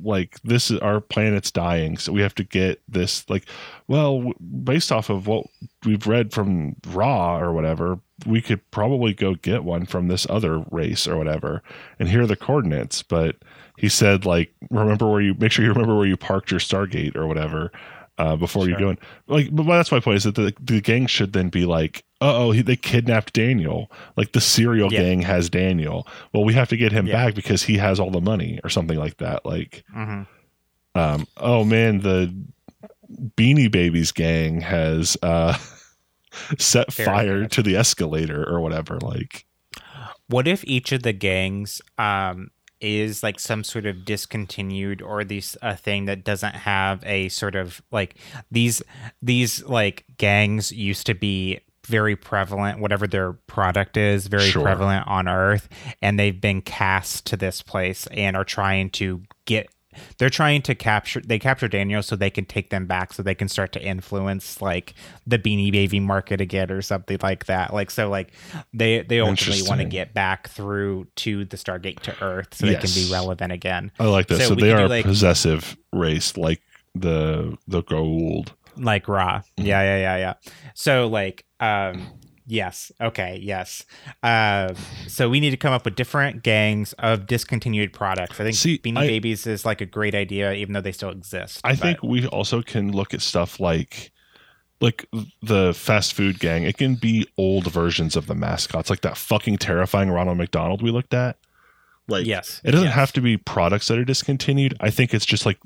like this is our planet's dying, so we have to get this. Like, well, w- based off of what we've read from Ra or whatever, we could probably go get one from this other race or whatever. And here are the coordinates. But he said, like, remember where you make sure you remember where you parked your Stargate or whatever. Uh, before you go in, like, but that's my point is that the, the gang should then be like, uh oh, they kidnapped Daniel. Like the cereal Yeah. gang has Daniel. Well, we have to get him Yeah. back because he has all the money or something like that. Like, hmm um, oh man, the Beanie Babies gang has uh, set Very fire good. to the escalator or whatever. Like, what if each of the gangs um is like some sort of discontinued or these a thing that doesn't have a sort of like these these like gangs used to be very prevalent whatever their product is very Sure. prevalent on earth and they've been cast to this place and are trying to get they're trying to capture they capture Daniel so they can take them back so they can start to influence like the beanie baby market again or something like that like so like they they ultimately want to get back through to the stargate to earth so they can be relevant again I like this. So So, they are a like- possessive race, like the the gold. like Ra Mm-hmm. yeah yeah yeah yeah so like um yes okay yes uh so we need to come up with different gangs of discontinued products i think See, beanie I- babies is like a great idea even though they still exist I but- think we also can look at stuff like like the fast food gang, it can be old versions of the mascots, like that fucking terrifying Ronald McDonald we looked at. Like, Yes, it doesn't yes. have to be products that are discontinued. I think it's just like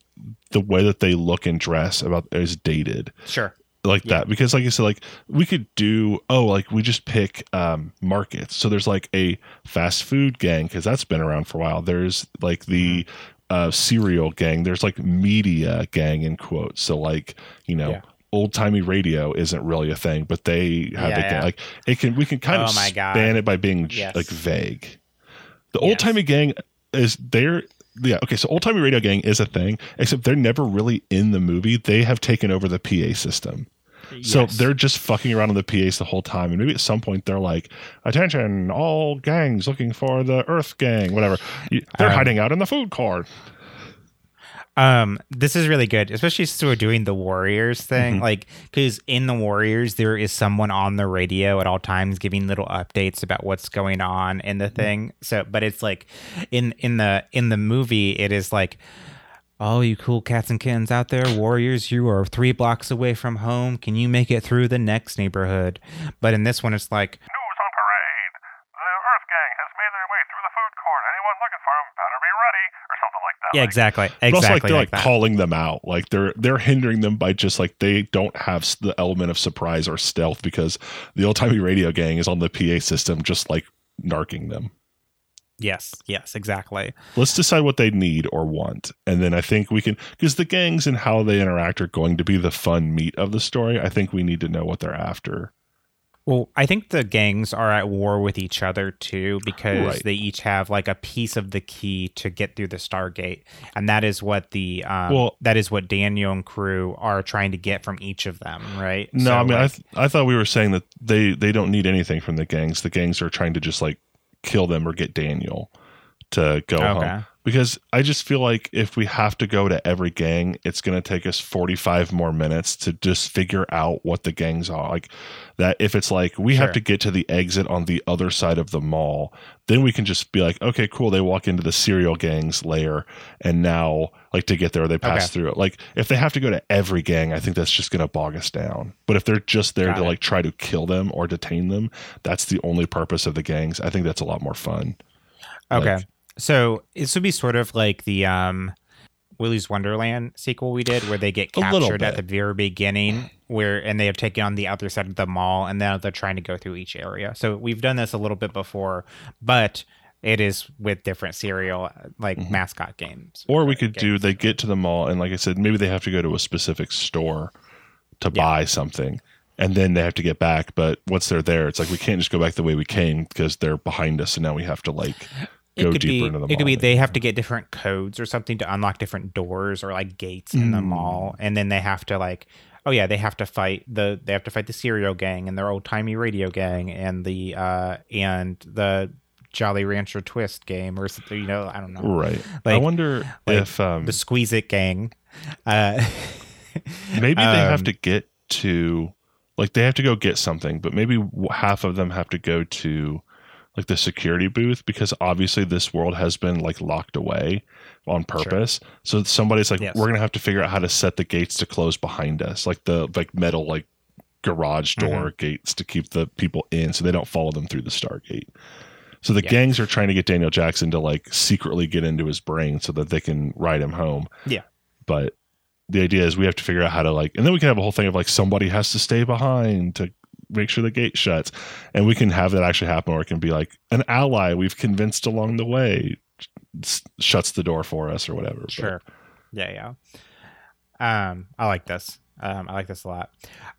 the way that they look and dress about is dated Sure. Like Yeah. that because like I said, like we could do oh like we just pick um markets. So there's like a fast food gang because that's been around for a while. There's like the Mm-hmm. uh cereal gang. There's like media gang in quotes. So like you know. Yeah. Old timey radio isn't really a thing, but they have Yeah, it. yeah. Like it can, we can kind of Oh God. span it by being Yes. like vague. The old timey gang is there. Yeah, okay. So old timey radio gang is a thing, except they're never really in the movie. They have taken over the PA system. So Yes. they're just fucking around on the PAs the whole time. And maybe at some point they're like, attention, all gangs looking for the Earth gang, whatever. They're Um, hiding out in the food court. Um, this is really good, especially since we're doing the Warriors thing. Mhm. Like, because in the Warriors, there is someone on the radio at all times giving little updates about what's going on in the thing. So, but it's like in in the in the movie, it is like, oh, you cool cats and kittens out there, Warriors, you are three blocks away from home. Can you make it through the next neighborhood? But in this one, it's like, News on parade. The Earth Gang has made their way through the food court. Anyone looking for them better be ready, or something like that. Yeah, Like, exactly, But also, like, they're like, like, calling them out. Like they're they're hindering them by just like they don't have the element of surprise or stealth because the old timey radio gang is on the PA system, just like narking them. yes, yes, exactly. Let's decide what they need or want. And then I think we can, because the gangs and how they interact are going to be the fun meat of the story. I think we need to know what they're after. Well, I think the gangs are at war with each other too because Right. they each have like a piece of the key to get through the Stargate, and that is what the um, Well- that is what Daniel and crew are trying to get from each of them, right? No, So, I mean, I, th- I thought we were saying that they, they don't need anything from the gangs. The gangs are trying to just like kill them or get Daniel to go Okay. home. Because I just feel like if we have to go to every gang, it's going to take us 45 more minutes to just figure out what the gangs are. Like that, if it's like we have to get to the exit on the other side of the mall, then we can just be like, okay, cool. They walk into the cereal gangs layer, and now, like, to get there, they pass Okay. through it. Like, if they have to go to every gang, I think that's just going to bog us down. But if they're just there Got to it. like try to kill them or detain them, that's the only purpose of the gangs. I think that's a lot more fun. okay. like- so this would be sort of like the um, Willy's Wonderland sequel we did, where they get captured at the very beginning, where and they have taken on the other side of the mall, and now they're trying to go through each area. So we've done this a little bit before, but it is with different cereal like Mhm. mascot games. Or we could do games. they get to the mall and like I said, maybe they have to go to a specific store to Yeah. buy something. And then they have to get back. But once they're there, it's like we can't just go back the way we came because they're behind us and now we have to like go could deeper be, into the It could be they have to get different codes or something to unlock different doors or like gates in the Mm. mall, and then they have to like, oh yeah, they have to fight the they have to fight the cereal gang and their old timey radio gang and the uh and the Jolly Rancher Twist game or something. You know, I don't know Right. I wonder like if um the Squeeze It gang. Uh, maybe they have um, to get to like they have to go get something, but maybe half of them have to go to like the security booth because obviously this world has been like locked away on purpose. So somebody's like, Yes. we're gonna have to figure out how to set the gates to close behind us, like the like metal like garage door Mm-hmm. gates to keep the people in, so they don't follow them through the Stargate. So the Yeah. gangs are trying to get Daniel Jackson to like secretly get into his brain so that they can ride him home. Yeah. But the idea is we have to figure out how to like and then we can have a whole thing of like somebody has to stay behind to make sure the gate shuts and we can have that actually happen or it can be like an ally we've convinced along the way shuts the door for us or whatever But- Sure. Yeah, yeah. Um, I like this. Um, I like this a lot.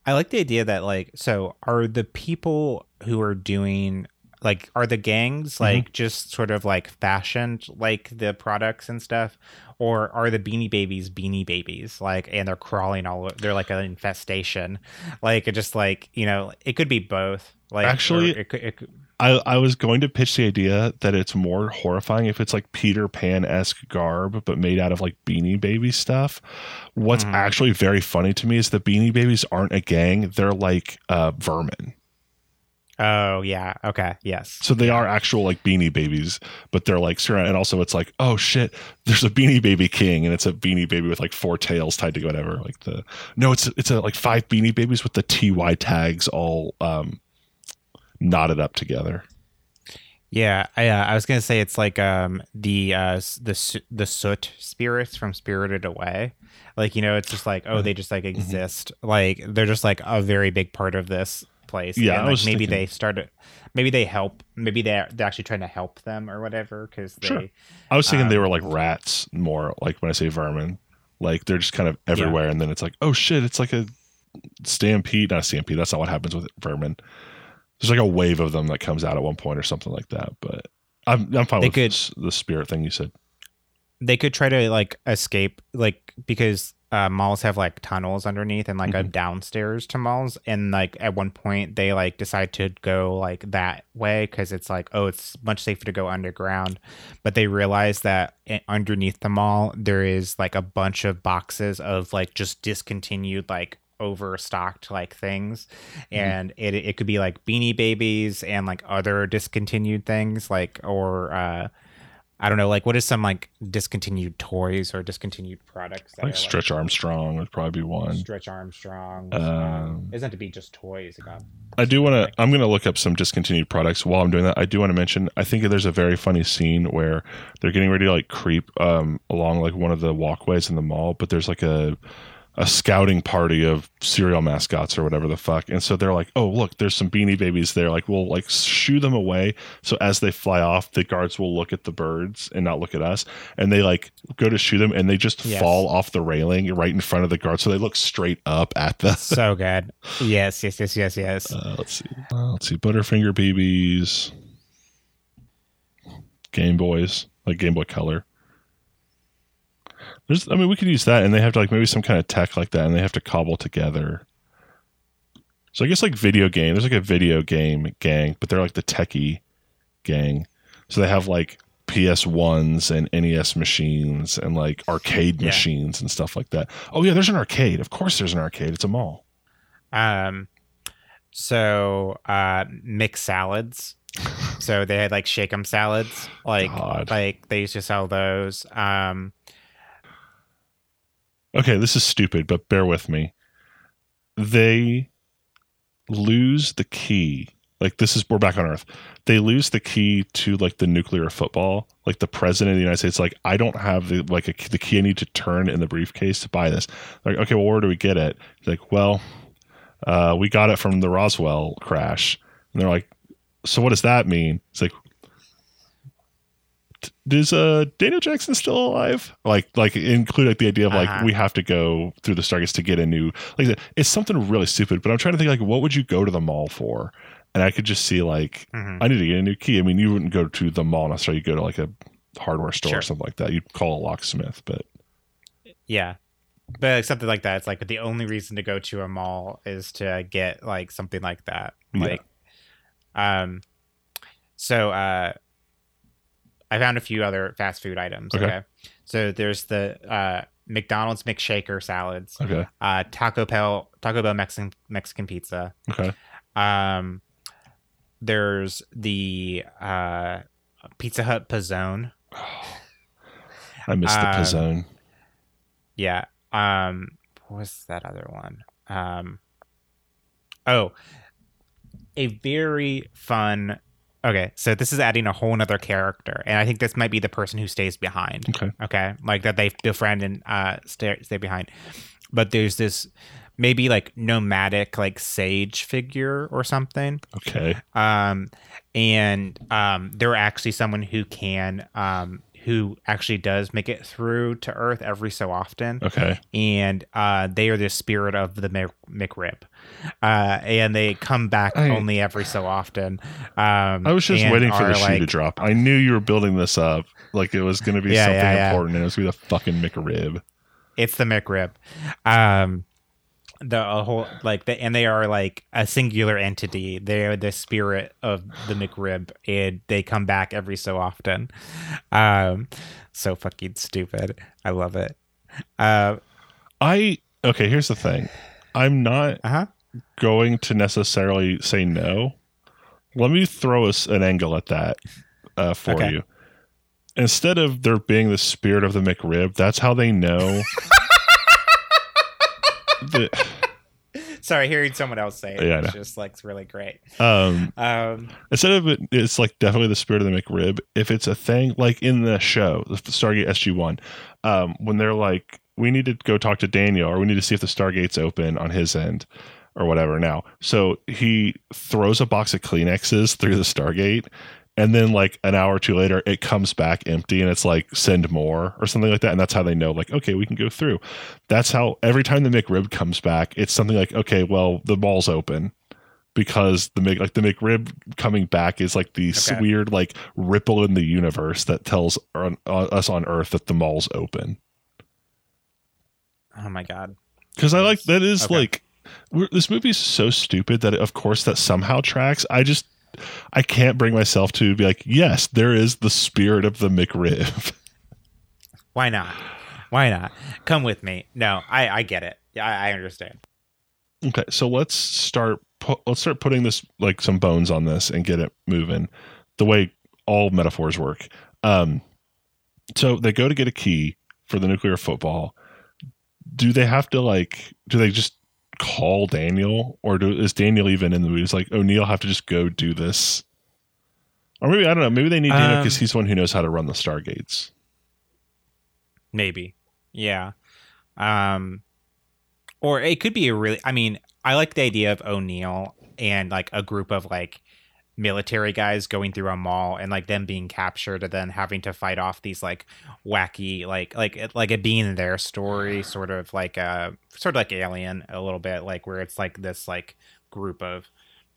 I like the idea that like, so are the people who are doing like, are the gangs Mm-hmm. like just sort of like fashioned like the products and stuff, or are the Beanie Babies Beanie Babies like, and they're crawling all? They're like an infestation, like it just like you know, it could be both. Like, Actually, it could, it could, I, I was going to pitch the idea that it's more horrifying if it's like Peter Pan esque garb, but made out of like Beanie Baby stuff. What's Mhm. actually very funny to me is the Beanie Babies aren't a gang; they're like uh, vermin. Oh yeah. Okay. Yes. So they are actual like beanie babies, but they're like surrounded. And also, it's like, oh shit, there's a beanie baby king, and it's a beanie baby with like four tails tied to whatever. Like the no, it's it's a like five beanie babies with the ty tags all um knotted up together. Yeah, I, uh, I was gonna say it's like um the uh the the soot spirits from Spirited Away, like you know it's just like oh they just like exist like they're just like a very big part of this place. Yeah, and, like, maybe thinking- they started, maybe they help, maybe they're they're actually trying to help them or whatever because they Sure. I was thinking they Um, were like rats more, like when I say vermin, like they're just kind of everywhere, and then it's like, oh shit, it's like a stampede, not a stampede. That's not what happens with vermin. There's like a wave of them that comes out at one point or something like that. But I'm I'm fine They with could- the spirit thing you said. they could try to like escape like because uh, malls have like tunnels underneath and like a Mhm. downstairs to malls. And like at one point they like decide to go like that way because it's like oh it's much safer to go underground. But they realize that underneath the mall there is like a bunch of boxes of like just discontinued like overstocked like things. And it, it could be like beanie babies and like other discontinued things like or uh I don't know, like what is some like discontinued toys or discontinued products? that Like are, Stretch Armstrong would probably be one. Stretch Armstrong. Um, Um, it doesn't have to be just toys. Got- I do want to. I'm going to look up some discontinued products. While I'm doing that, I do want to mention. I think there's a very funny scene where they're getting ready to like creep um, along like one of the walkways in the mall, but there's like a a scouting party of cereal mascots or whatever the fuck, and so they're like, "Oh, look, there's some beanie babies there. Like, we'll like shoo them away. So as they fly off, the guards will look at the birds and not look at us, and they like go to shoot them, and they just Yes. fall off the railing right in front of the guards, so they look straight up at the so good. Yes, yes, yes, yes, yes. uh, let's see. Uh, let's see. Butterfinger BBs. Game Boys, like Game Boy Color. There's, I mean, we could use that, and they have to like maybe some kind of tech like that, and they have to cobble together. So I guess like video game. There's like a video game gang, but they're like the techie gang. So they have like PS ones and NES machines and like arcade Yeah. machines and stuff like that. Oh yeah, there's an arcade. Of course, there's an arcade. It's a mall. Um, so uh, mixed salads. So they had like shake 'em salads, like God. like they used to sell those. Um, okay, this is stupid, but bear with me. They lose the key. Like this is we're back on Earth. They lose the key to like the nuclear football. Like the president of the United States, like I don't have the like a, the key I need to turn in the briefcase to buy this. Like okay, well where do we get it? Like well, uh, we got it from the Roswell crash. And they're like, so what does that mean? It's like, "T- is uh Daniel Jackson still alive? Like like include like the idea of like Uh-huh. we have to go through the Stargates to get a new like it's something really stupid. But I'm trying to think like what would you go to the mall for? And I could just see like mhm. I need to get a new key. I mean, you wouldn't go to the mall necessarily. You go to like a hardware store or something like that. You'd call a locksmith, but Yeah. But like, something like that, it's like the only reason to go to a mall is to get like something like that. Yeah. Um so uh I found a few other fast food items. Okay. Okay. So there's the uh McDonald's McShaker salads, okay, uh Taco Bell Taco Bell Mexican Mexican pizza. okay. Um there's the uh Pizza Hut P'Zone. I missed the Um, P'Zone. Yeah. Um what was that other one? Um Oh. A very fun Okay, so this is adding a whole nother character, and I think this might be the person who stays behind. Okay, Okay, like that they befriend and uh stay stay behind. But there's this maybe like nomadic like sage figure or something okay. um and um they're actually someone who can um who actually does make it through to earth every so often Okay. and uh they are the spirit of the Mc- mcrib uh and they come back I- only every so often um I was just waiting for the shoe to drop. I knew you were building this up like it was going to be Yeah, something yeah, yeah. important, and it was going to be the fucking McRib. it's the mcrib um the a whole like the, and they are like a singular entity they're the spirit of the mcrib and they come back every so often um so fucking stupid i love it uh I okay. Here's the thing. I'm not uh-huh going to necessarily say no, let me throw us an angle at that uh, for Okay. you. Instead of there being the spirit of the McRib, that's how they know. that, Sorry, hearing someone else say it Yeah, it's just like really great. um, Um, instead of it, it's like definitely the spirit of the McRib. If it's a thing like in the show, the Stargate SG One, um, when they're like, we need to go talk to Daniel, or we need to see if the Stargate's open on his end, or whatever. Now, so he throws a box of Kleenexes through the Stargate. And then, like an hour or two later, it comes back empty, and it's like send more or something like that. And that's how they know, like, okay, we can go through. That's how every time the McRib comes back, it's something like, okay, well, the mall's open because the Mc, like the McRib coming back is like this Okay. weird like ripple in the universe that tells on, uh, us on Earth that the mall's open. oh my god. Because I like that is Okay. like we're, this movie's so stupid that of course that somehow tracks. I just I can't bring myself to be like, yes, there is the spirit of the McRib. Why not? Why not? Come with me. No, I I get it. Yeah, I, I understand. Okay, so let's start. Pu- let's start putting this like some bones on this and get it moving. The way all metaphors work. Um, so they go to get a key for the nuclear football. Do they have to like? Do they just call Daniel, or do, is Daniel even in the movie? It's like O'Neill have to just go do this, or maybe I don't know. Maybe they need Daniel because Um, he's the one who knows how to run the stargates. Maybe. Yeah. Um or it could be a really I mean, I like the idea of O'Neill and like a group of like military guys going through a mall and like them being captured and then having to fight off these like wacky like like it, like it being their story sort of like uh sort of like alien a little bit like where it's like this like group of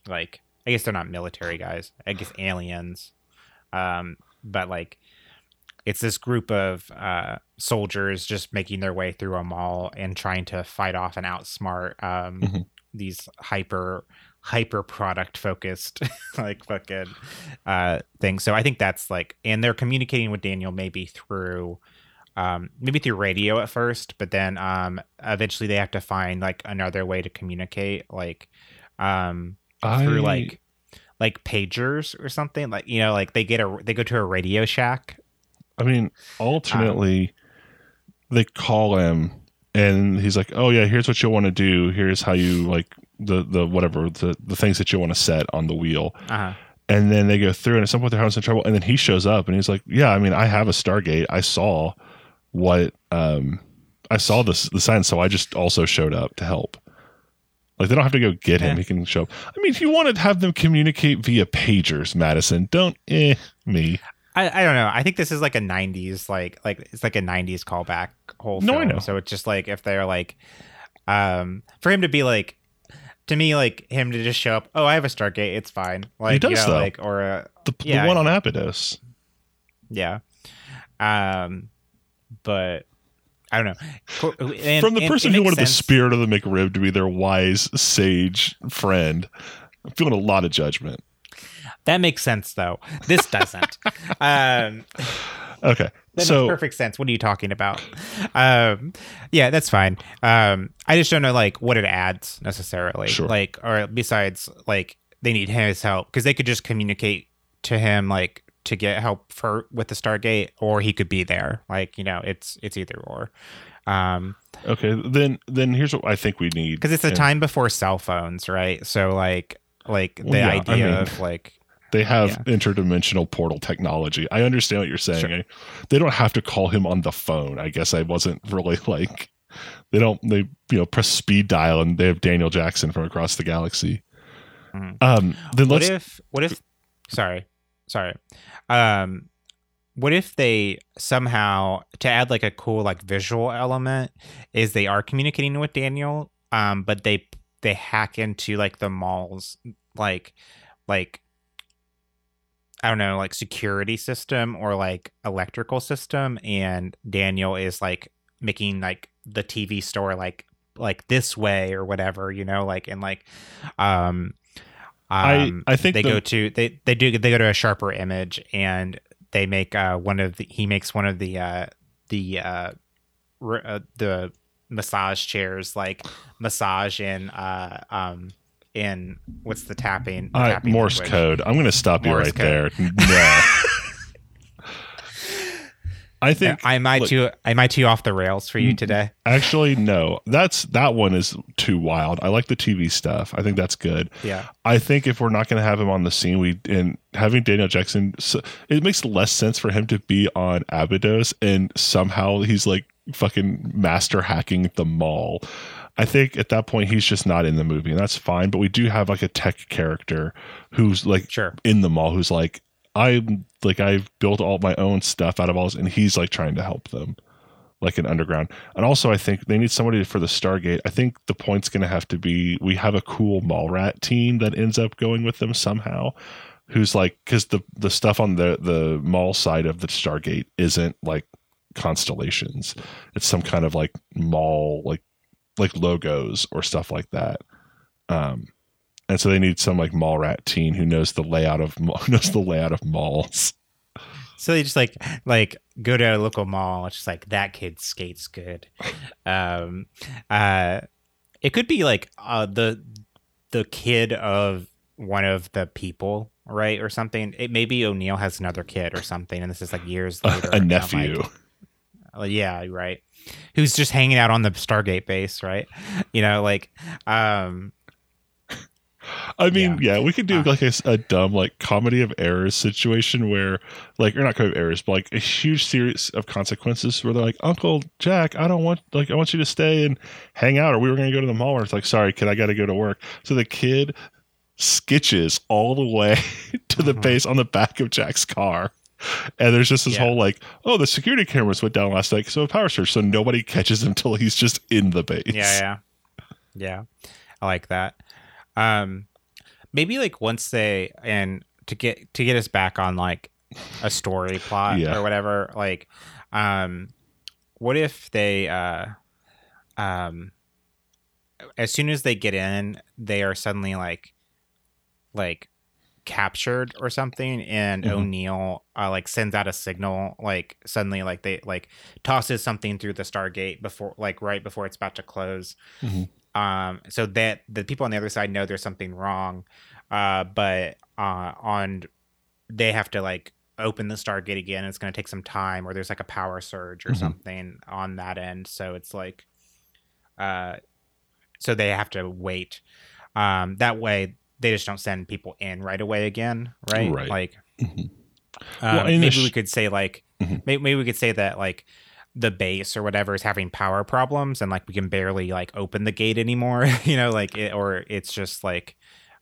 like I guess they're not military guys I guess aliens um but like it's this group of uh, soldiers just making their way through a mall and trying to fight off and outsmart um, Mhm. these hyper hyper product focused like fucking uh things so i think that's like and they're communicating with daniel maybe through um maybe through radio at first but then um eventually they have to find like another way to communicate like um through like like pagers or something. Like you know like they get a they go to a radio shack. I mean, alternately, they call him and he's like, "Oh yeah, here's what you'll want to do. Here's how you like the the whatever the the things that you want to set on the wheel." uh-huh And then they go through, and at some point they're having some trouble. And then he shows up, and he's like, "Yeah, I mean, I have a Stargate. I saw what um I saw this the sign, so I just also showed up to help." Like they don't have to go get him; Yeah. he can show up. I mean, if you want to have them communicate via pagers, Madison, don't eh me. I, I don't know. I think this is like a '90s like like it's like a '90s callback whole. No, I know. So it's just like if they're like, um, for him to be like, to me like him to just show up. Oh, I have a Stargate. It's fine. Like you does, know, though. like or a The, Yeah, the one on Abydos. yeah, um, but I don't know. And- from the and person it who wanted the spirit of the McRib to be their wise sage friend. I'm feeling a lot of judgment. That makes sense though. This doesn't. um, Okay, That so makes perfect sense. What are you talking about? Um, yeah, that's fine. Um, I just don't know like what it adds necessarily. Sure. Like, or besides, like they need his help because they could just communicate to him like to get help for with the Stargate, or he could be there. Like, you know, it's it's either or. Um, okay, then then here's what I think we need because it's a time before cell phones, right? So like like the Well, yeah, I idea mean- of like They have Yeah. interdimensional portal technology. I understand what you're saying. Sure. I- They don't have to call him on the phone. I guess I wasn't really like they don't they you know press speed dial and they have Daniel Jackson from across the galaxy. Mhm. Um, then what if what if sorry sorry um what if they somehow to add like a cool like visual element is they are communicating with daniel um but they they hack into like the mall's like like i don't know like security system or like electrical system and daniel is like making like the tv store like like this way or whatever you know like and like um I- um, I think they the- go to they they do they go to a sharper image and they make uh one of the he makes one of the uh the uh, r- uh the massage chairs like massage in uh um in what's the tapping? the Uh, tapping Morse language? code. I'm going to stop you right code. there. No. I think I might look- too. I might too off the rails for you Mm. today. actually no. That's that one is too wild. I like the TV stuff. I think that's good. Yeah. I think if we're not going to have him on the scene, we and having Daniel Jackson, so, it makes less sense for him to be on Abydos and somehow he's like fucking master hacking the mall. I think at that point he's just not in the movie, and that's fine. But we do have like a tech character who's like Sure. in the mall, who's like, I'm like I've built all my own stuff out of all this, and he's like trying to help them, like an underground. And also, I think they need somebody for the Stargate. I think the point's going to have to be we have a cool mall rat team that ends up going with them somehow. Who's like because the the stuff on the the mall side of the Stargate isn't like constellations. It's some kind of like mall like like logos or stuff like that. Um, and so they need some like mall rat teen who knows the layout of knows the layout of malls. So they just like like go to a local mall. It's just like that kid skates good. Um, uh, it could be like uh the the kid of one of the people, right, or something. It maybe O'Neill has another kid or something, and this is like years later. a nephew. like, yeah, right. Who's just hanging out on the Stargate base, right? You know, like um, I mean, yeah, we could do Uh, like a, dumb like comedy of errors situation where like or not comedy of errors, but like a huge series of consequences where they're like, Uncle Jack, I don't want like I want you to stay and hang out, or we were going to go to the mall. Where it's like, sorry, kid, I got to go to work. So the kid sketches all the way to the Mhm. base on the back of Jack's car. And there's just this Yeah. whole like, oh, the security cameras went down last night, so a power surge, so nobody catches him until he's just in the base. yeah, yeah, yeah. I like that. Um, maybe like once they and to get to get us back on like a story plot Yeah. or whatever. Like, um, what if they uh, um, as soon as they get in, they are suddenly like, like captured or something and Mhm. O'Neill uh, like sends out a signal like suddenly like they like tosses something through the Stargate before like right before it's about to close Mhm. um so that the people on the other side know there's something wrong uh but uh on they have to like open the Stargate again it's going to take some time or there's like a power surge or Mhm. something on that end so it's like uh so they have to wait um that way they just don't send people in right away again right Right. like Mhm. uh, Well, maybe we could say like Mhm. maybe, maybe we could say that like the base or whatever is having power problems and like we can barely like open the gate anymore you know like it, or it's just like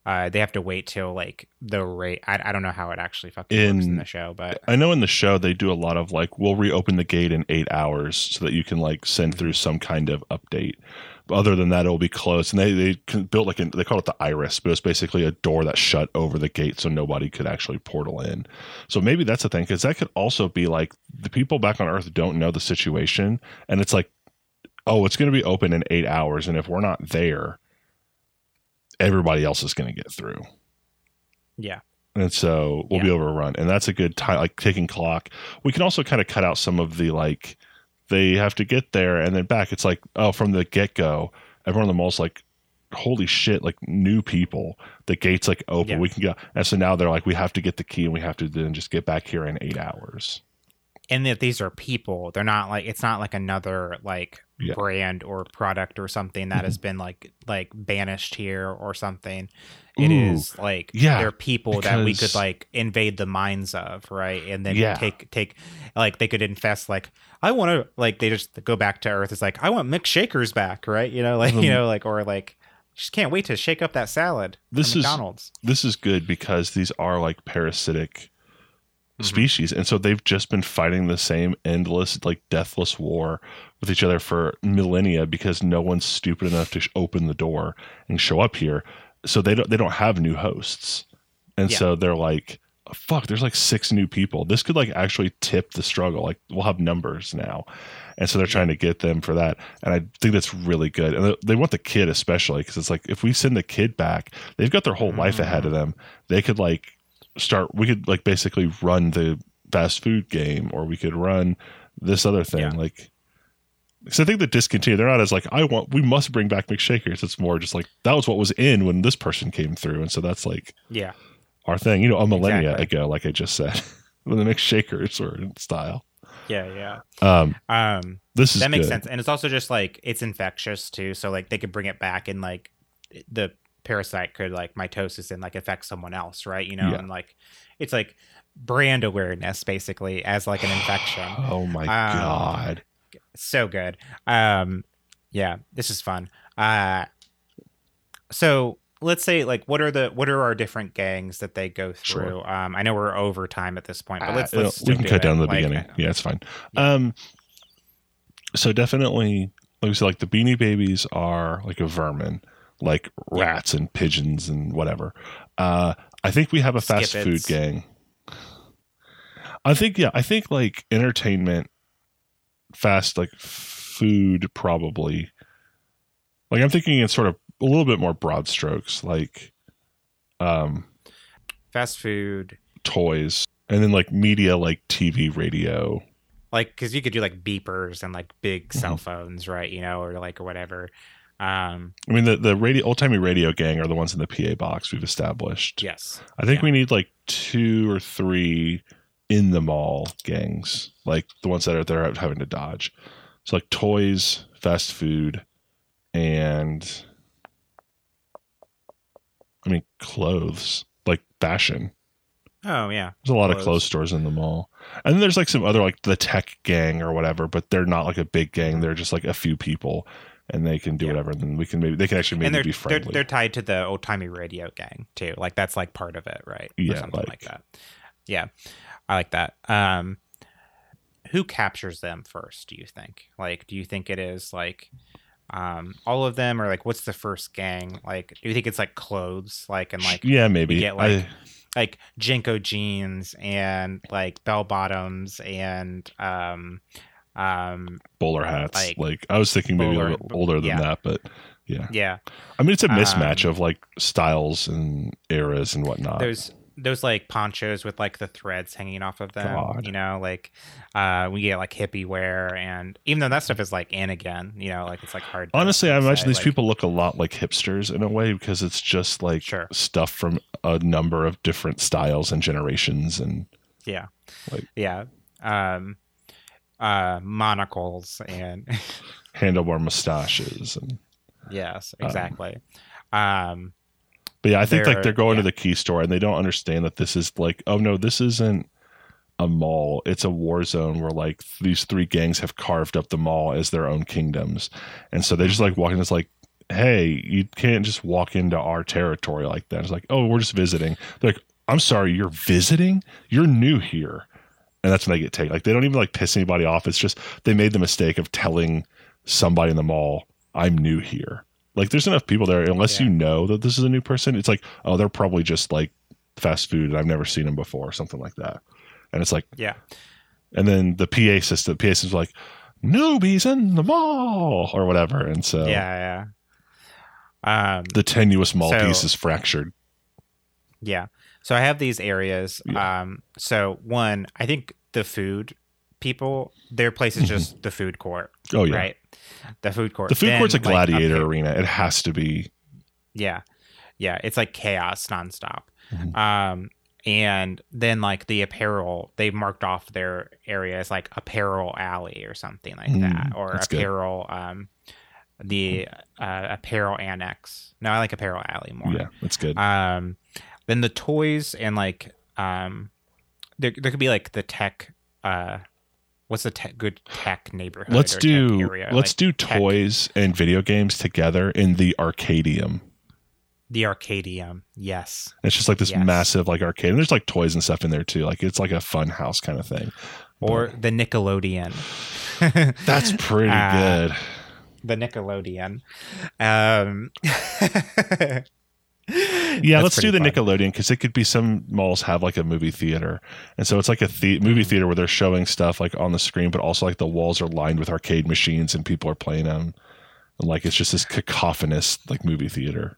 uh they have to wait till like the rate I, I don't know how it actually fucking works in In- the show but I know in the show they do a lot of like we'll reopen the gate in eight hours so that you can like send through some kind of update. Other than that, it'll be closed. And they they built like an, they call it the iris, but it's basically a door that shut over the gate so nobody could actually portal in. So maybe that's the thing because that could also be like the people back on Earth don't know the situation, and it's like, oh, it's going to be open in eight hours, and if we're not there, everybody else is going to get through. yeah And so we'll be able to run. And that's a good time, like ticking clock. We can also kind of cut out some of the like, they have to get there and then back. It's like, oh, from the get go, everyone in the mall's like, holy shit, like new people. The gate's like open. Yeah. We can go. And so now they're like, we have to get the key and we have to then just get back here in eight hours. And that these are people. They're not like it's not like another like Yeah. brand or product or something that has been like like banished here or something. It is Ooh, like yeah, they're people that we could like invade the minds of right? And then Yeah. take take like they could infest like i want to like they just go back to earth. It's like i want McShakers back right? You know like Um, you know like or like just can't wait to shake up that salad This is- This is good because these are like parasitic Mhm. species. And so they've just been fighting the same endless like deathless war with each other for millennia because no one's stupid enough to sh- open the door and show up here. So they don't they don't have new hosts. And Yeah. so they're like fuck there's like six new people. This could like actually tip the struggle. Like we'll have numbers now. And so they're trying to get them for that. And i think that's really good. And they- they want the kid especially because it's like if we send the kid back they've got their whole life ahead of them. They could like start we could like basically run the fast food game or we could run this other thing Yeah. like Because I think the discontinue, they're not as like, I want, we must bring back McShakers. It's more just like, that was what was in when this person came through. And so that's like Yeah. our thing, you know, a millennia Exactly. ago, like I just said, when the McShakers were in style. Yeah. Yeah. Um, Um, this is that makes good. sense and it's also just like it's infectious too so like they could bring it back and like the parasite could like mitosis and like affect someone else right you know Yeah. and like it's like brand awareness basically as like an infection Oh my Um, God. so good um yeah this is fun uh so let's say like what are the what are our different gangs that they go Sure. through um i know we're over time at this point but let's, Uh, let's we can do cut it. down to the Like, beginning. Yeah, it's fine. Yeah. Um, so definitely, like we said, like the Beanie Babies are like a vermin, like rats and pigeons and whatever. Uh, I think we have a fast food gang. I think yeah, I think like entertainment, fast like food probably. Like I'm thinking in sort of a little bit more broad strokes, like um fast food toys and then like media like TV, radio. like because you could do like beepers and like big Mm-hmm. cell phones right you know or like or whatever um I mean the the radio old timey radio gang are the ones in the PA box we've established. yes I think yeah. we need like two or three in the mall gangs, like the ones that are there having to dodge. So like toys, fast food, and I mean clothes, like fashion. oh yeah There's a lot of Clothes. clothes stores in the mall. And then there's like some other like the tech gang or whatever, but they're not like a big gang. They're just like a few people and they can do Yeah. whatever. And then we can maybe they can actually and maybe they're, be they're friendly. they're tied to the old timey radio gang too like that's like part of it right or Yeah, something like, like- that yeah i like that um who captures them first do you think like do you think it is like um all of them or like what's the first gang like do you think it's like clothes like and like yeah, maybe. get, like, I- like JNCO jeans and like bell bottoms and um um bowler hats. Like, like, I was thinking maybe a little older than yeah. that, but yeah. yeah I mean, it's a mismatch Um, of like styles and eras and whatnot. those those like ponchos with like the threads hanging off of them God. you know like uh we get like hippie wear and even though that stuff is like in again you know like it's like hard Honestly, I imagine say, these like- people look a lot like hipsters in a way because it's just like Sure. stuff from a number of different styles and generations. And yeah like- yeah um uh monocles and handlebar mustaches. And yes Um, exactly um but yeah, I think like They're- going to the key store and they don't understand that this is like, oh no, this isn't a mall. It's a war zone where like these three gangs have carved up the mall as their own kingdoms, and so they just like walk in. It's like, hey, you can't just walk into our territory like that. It's like, oh, we're just visiting. They're like, I'm sorry, you're visiting. You're new here, and that's when they get taken. Like they don't even like piss anybody off. It's just they made the mistake of telling somebody in the mall, I'm new here. Like there's enough people there. Unless Yeah. you know that this is a new person, it's like, oh, they're probably just like fast food and I've never seen them before, something like that. And it's like, yeah and then the PA system, PA system's like, newbies in the mall or whatever. And so yeah yeah um the tenuous mall So- piece is fractured. Yeah. So I have these areas. Yeah. Um, so one, I think the food people, their place is just the food court, Oh yeah. right? The food court. The food Then, court's a gladiator here- arena. It has to be. Yeah. Yeah. It's like chaos nonstop. Mhm. Um, and then like the apparel, they've marked off their area as like apparel alley or something like Mm, that, or that's good. apparel, um, the uh, apparel annex. No, I like apparel alley more. Yeah, that's good. Um, then the toys and like um, there there could be like the tech. Uh, what's the tech, good tech neighborhood? let's do area? let's Like do tech- toys and video games together in the arcadium. the Arcadium. Yes. It's just like this Yes. massive like arcade. And there's like toys and stuff in there too. Like it's like a fun house kind of thing. Or the Nickelodeon. That's pretty Uh, good. the Nickelodeon. Um, Yeah, that's let's do the fun. Nickelodeon because it could be some malls have like a movie theater, and so it's like a the- movie Mm-hmm. theater where they're showing stuff like on the screen, but also like the walls are lined with arcade machines and people are playing them, and like it's just this cacophonous like movie theater.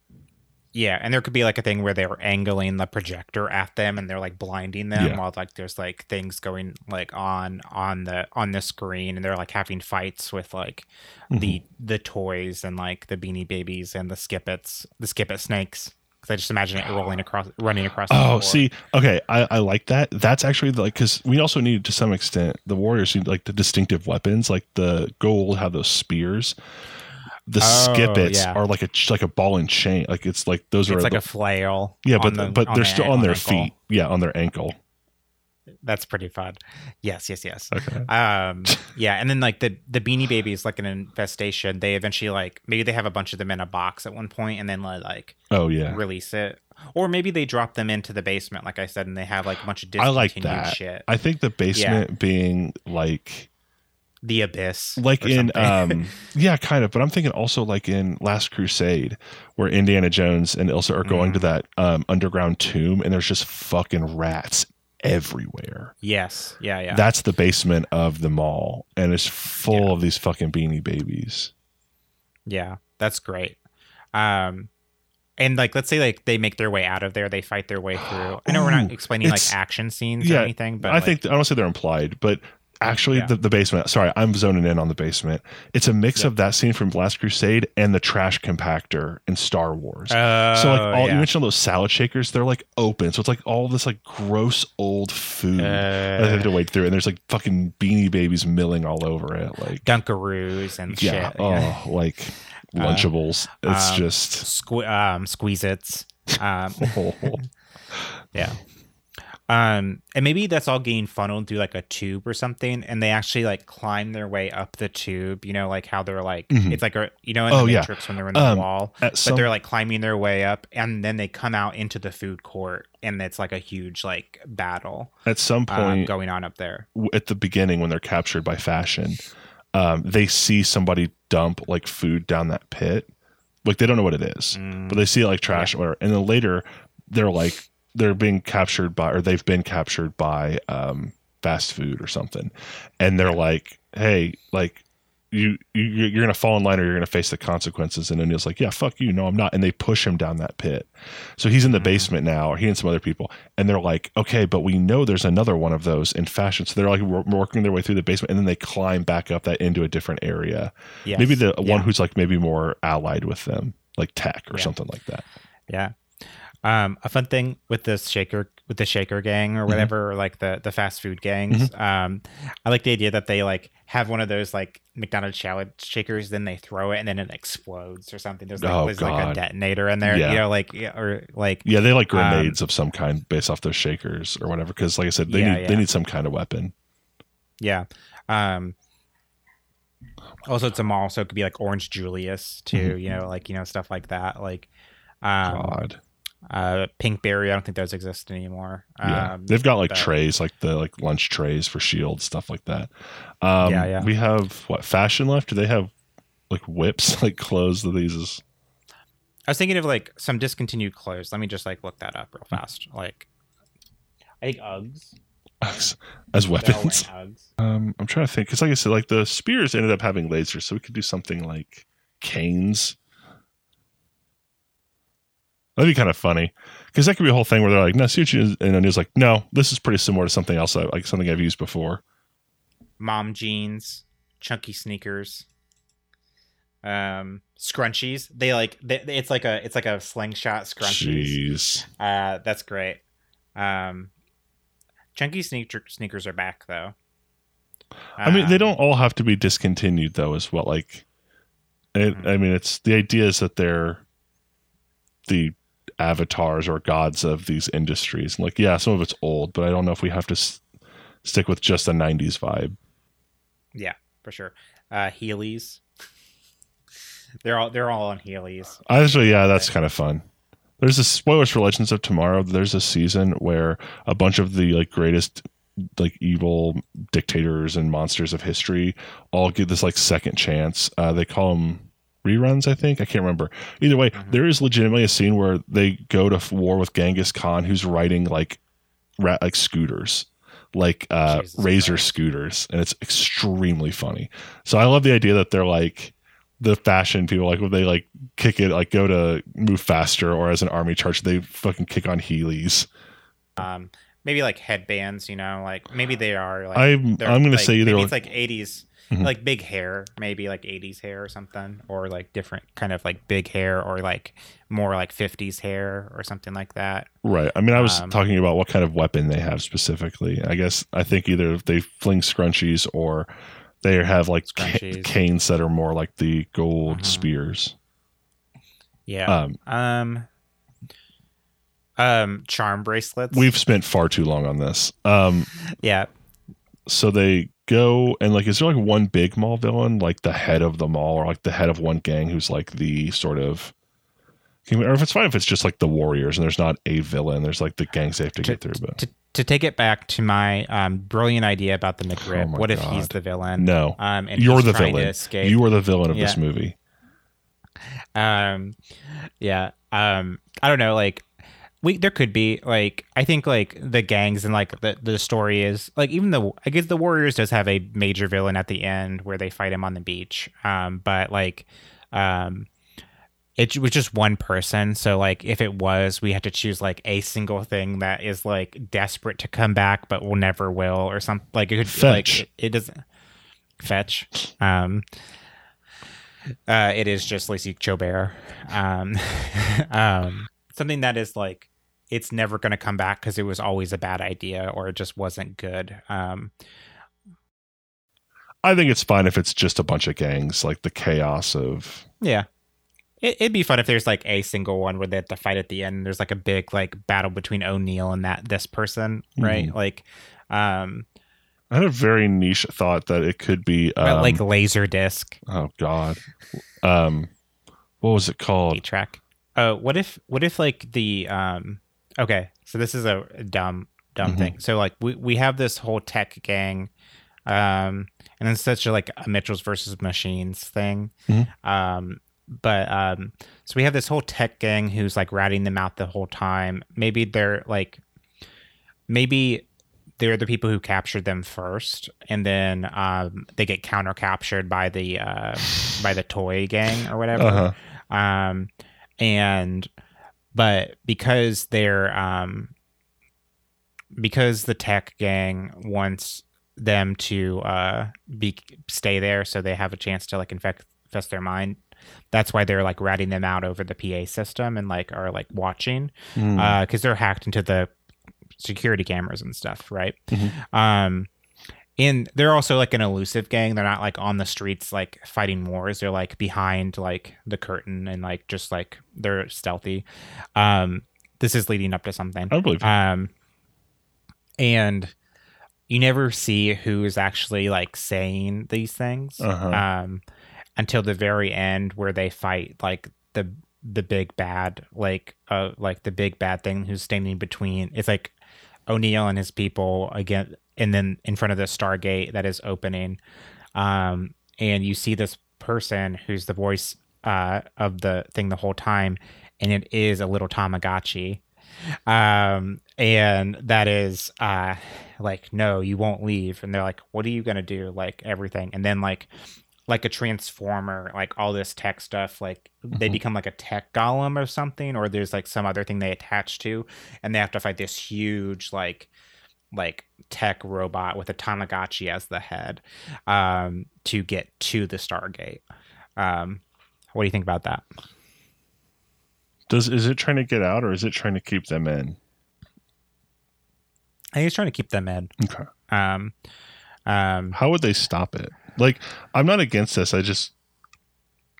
Yeah, and there could be like a thing where they're angling the projector at them and they're like blinding them Yeah. while like there's like things going like on on the on the screen and they're like having fights with like the Mm-hmm. the toys and like the beanie babies and the Skip-Its the Skip-It snakes. Cuz I just imagine it rolling across running across Oh, see, okay, I, I like that. That's actually like because we also need to some extent the warriors need like the distinctive weapons, like the gold have those spears. The Oh, Skip-Its yeah. are like a like a ball and chain, like it's like those are like the- a flail. yeah, but the- but they're the- still on their ankle. feet, yeah, on their ankle. That's pretty fun. Yes, yes, yes. Okay, um yeah and then like the the beanie babies like an infestation they eventually like maybe they have a bunch of them in a box at one point and then like, like oh yeah, release it or maybe they drop them into the basement like i said and they have like a bunch of I like discontinued that. shit I think the basement being like the abyss like in um yeah kind of but i'm thinking also like in last crusade where indiana jones and ilsa are going Mm. to that um underground tomb and there's just fucking rats everywhere. Yes. Yeah yeah. That's the basement of the mall and it's full Yeah. of these fucking beanie babies. Yeah that's great. Um and like let's say like they make their way out of there they fight their way through. I know we're not explaining like action scenes yeah, or anything but i like, think i don't say they're implied but actually Yeah. the, the basement sorry i'm zoning in on the basement it's a mix Yeah. of that scene from last crusade and the trash compactor in star wars oh, So like all you mentioned all those salad shakers, they're like open. So it's like all this like gross old food that they have to uh, wade through, and there's like fucking beanie babies milling all over it. Like dunkaroos and yeah, shit oh like Lunchables. it's um, just Sque- um, Squeezits. Um, oh, yeah. Um, and maybe that's all getting funneled through like a tube or something, and they actually like climb their way up the tube. You know, like how they're like Mhm. it's like a you know in Oh, the yeah. Matrix when they're in the Um, wall, but some they're like climbing their way up, and then they come out into the food court, and it's like a huge like battle at some um, point going on up there. at the beginning when they're captured by fashion, um, they see somebody dump like food down that pit. Like they don't know what it is. Mm, but they see it like trash or whatever. And then later they're like they're being captured by or they've been captured by um fast food or something. And they're like, Hey, like you, you you're gonna fall in line or you're gonna face the consequences. And O'Neill's like, Yeah, fuck you, no, I'm not. And they push him down that pit. So he's in the Mhm. basement now, or he and some other people, and they're like, Okay, but we know there's another one of those in fashion. So they're like working their way through the basement, and then they climb back up that into a different area. yes. Maybe the Yeah. one who's like maybe more allied with them, like tech or Yeah. something like that. Yeah. Um, a fun thing with this shaker with the shaker gang or whatever, or like the the fast food gangs. Um, I like the idea that they like have one of those like McDonald's salad shakers, then they throw it and then it explodes or something. There's like, Oh, there's like a detonator in there, Yeah. you know, like or like Yeah, they like Um, grenades of some kind based off those shakers or whatever. Because, like I said, they Yeah, need they need some kind of weapon. yeah. Um, also, it's a mall, so it could be like Orange Julius too, Mhm. you know, like you know stuff like that, like. Um, God, uh, Pinkberry, I don't think those exist anymore. yeah, Um, they've got like but- trays, like the like lunch trays for Shield stuff like that. Um, Yeah, yeah. We have what fashion left? Do they have like whips, like clothes that these is? I was thinking of like some discontinued clothes. Let me just like look that up real fast. Like, I think Uggs. as They're weapons. Uggs. Um, I'm trying to think because, like I said, like the spears ended up having lasers, so we could do something like canes. That'd be kind of funny because that could be a whole thing where they're like, "No, see what you," and O'Neill's like, "No, this is pretty similar to something else, I, like something I've used before." Mom jeans, chunky sneakers, um, scrunchies. They like they, it's like a it's like a slingshot scrunchies. Jeez, Uh, that's great. Um, chunky sneaker sneakers are back though. I mean, they Um, don't all have to be discontinued though, as well. Like, it, Mhm. I mean, it's the idea is that they're the avatars or gods of these industries. And like, yeah, some of it's old, but I don't know if we have to s- stick with just a '90s vibe. Yeah, for sure. Uh, Heelys. They're all they're all on Heelys. Actually, yeah, that's kind of fun. There's a spoilers for Legends of Tomorrow. There's a season where a bunch of the like greatest like evil dictators and monsters of history all get this like second chance. Uh, they call them reruns, I think. I can't remember. Either way, Mhm. there is legitimately a scene where they go to war with Genghis Khan, who's riding like rat like scooters, like uh, Jesus razor Christ. scooters, and it's extremely funny. So I love the idea that they're like the fashion people like when they like kick it like go to move faster or as an army charge they fucking kick on Heelys. Um, maybe like headbands, you know, like maybe they are like I'm I'm gonna like, say either it's like 80s Mhm. like big hair maybe like 80s hair or something or like different kind of like big hair or like more like 50s hair or something like that right. I mean I was um, talking about what kind of weapon they have specifically. I guess I think either they fling scrunchies or they have like ca- canes that are more like the gold Mhm. spears. yeah Um um um charm bracelets we've spent far too long on this. Um yeah so they go and like is there like one big mall villain like the head of the mall or like the head of one gang who's like the sort of or if it's fine if it's just like the warriors and there's not a villain there's like the gangs they have to get through but to, to take it back to my um brilliant idea about the McRib, Oh what if he's the villain? No. Um and you're the villain. you are the villain of this movie. Um yeah. Um i don't know like we there could be like i think like the gangs and like the the story is like even though i guess the warriors does have a major villain at the end where they fight him on the beach um but like um it was just one person. So like if it was we had to choose like a single thing that is like desperate to come back but will never will or something like it could Fetch. like it, it doesn't fetch. Um uh it is just Lacey Chabert um um something that is like it's never going to come back because it was always a bad idea or it just wasn't good um i think it's fine if it's just a bunch of gangs like the chaos of Yeah. It, it'd be fun if there's like a single one where they have to fight at the end. And there's like a big like battle between O'Neill and that this person, right? Like, um, i had a very niche thought that it could be um, like laser disc oh god um what was it called track. Oh, what if what if like the um? Okay, so this is a dumb dumb Mhm. thing. So like we we have this whole tech gang, um, and then such a like a Mitchell's versus machines thing. Mhm. Um, but um, so we have this whole tech gang who's like ratting them out the whole time. Maybe they're like, maybe they're the people who captured them first, and then um, they get counter captured by the uh, by the toy gang or whatever. uh-huh Um, and but because they're um, because the tech gang wants them to uh be stay there so they have a chance to like infect infest their mind that's why they're like ratting them out over the PA system and like are like watching Mm. uh because they're hacked into the security cameras and stuff right Mhm. um and they're also like an elusive gang. They're not like on the streets like fighting wars. They're like behind like the curtain and like just like they're stealthy. Um this is leading up to something. I believe um and you never see who is actually like saying these things Uh-huh. um until the very end where they fight like the the big bad like uh like the big bad thing who's standing between it's like O'Neill and his people again and then in front of the Stargate that is opening. Um and you see this person who's the voice uh of the thing the whole time and it is a little Tamagotchi. Um and that is uh like no you won't leave. And they're like what are you gonna do? Like everything. And then like like a transformer like all this tech stuff like they Mhm. become like a tech golem or something or there's like some other thing they attach to and they have to fight this huge like like tech robot with a tamagotchi as the head um to get to the stargate um what do you think about that Does is it trying to get out or is it trying to keep them in? i think he's trying to keep them in Okay. um um How would they stop it? Like, I'm not against this. I just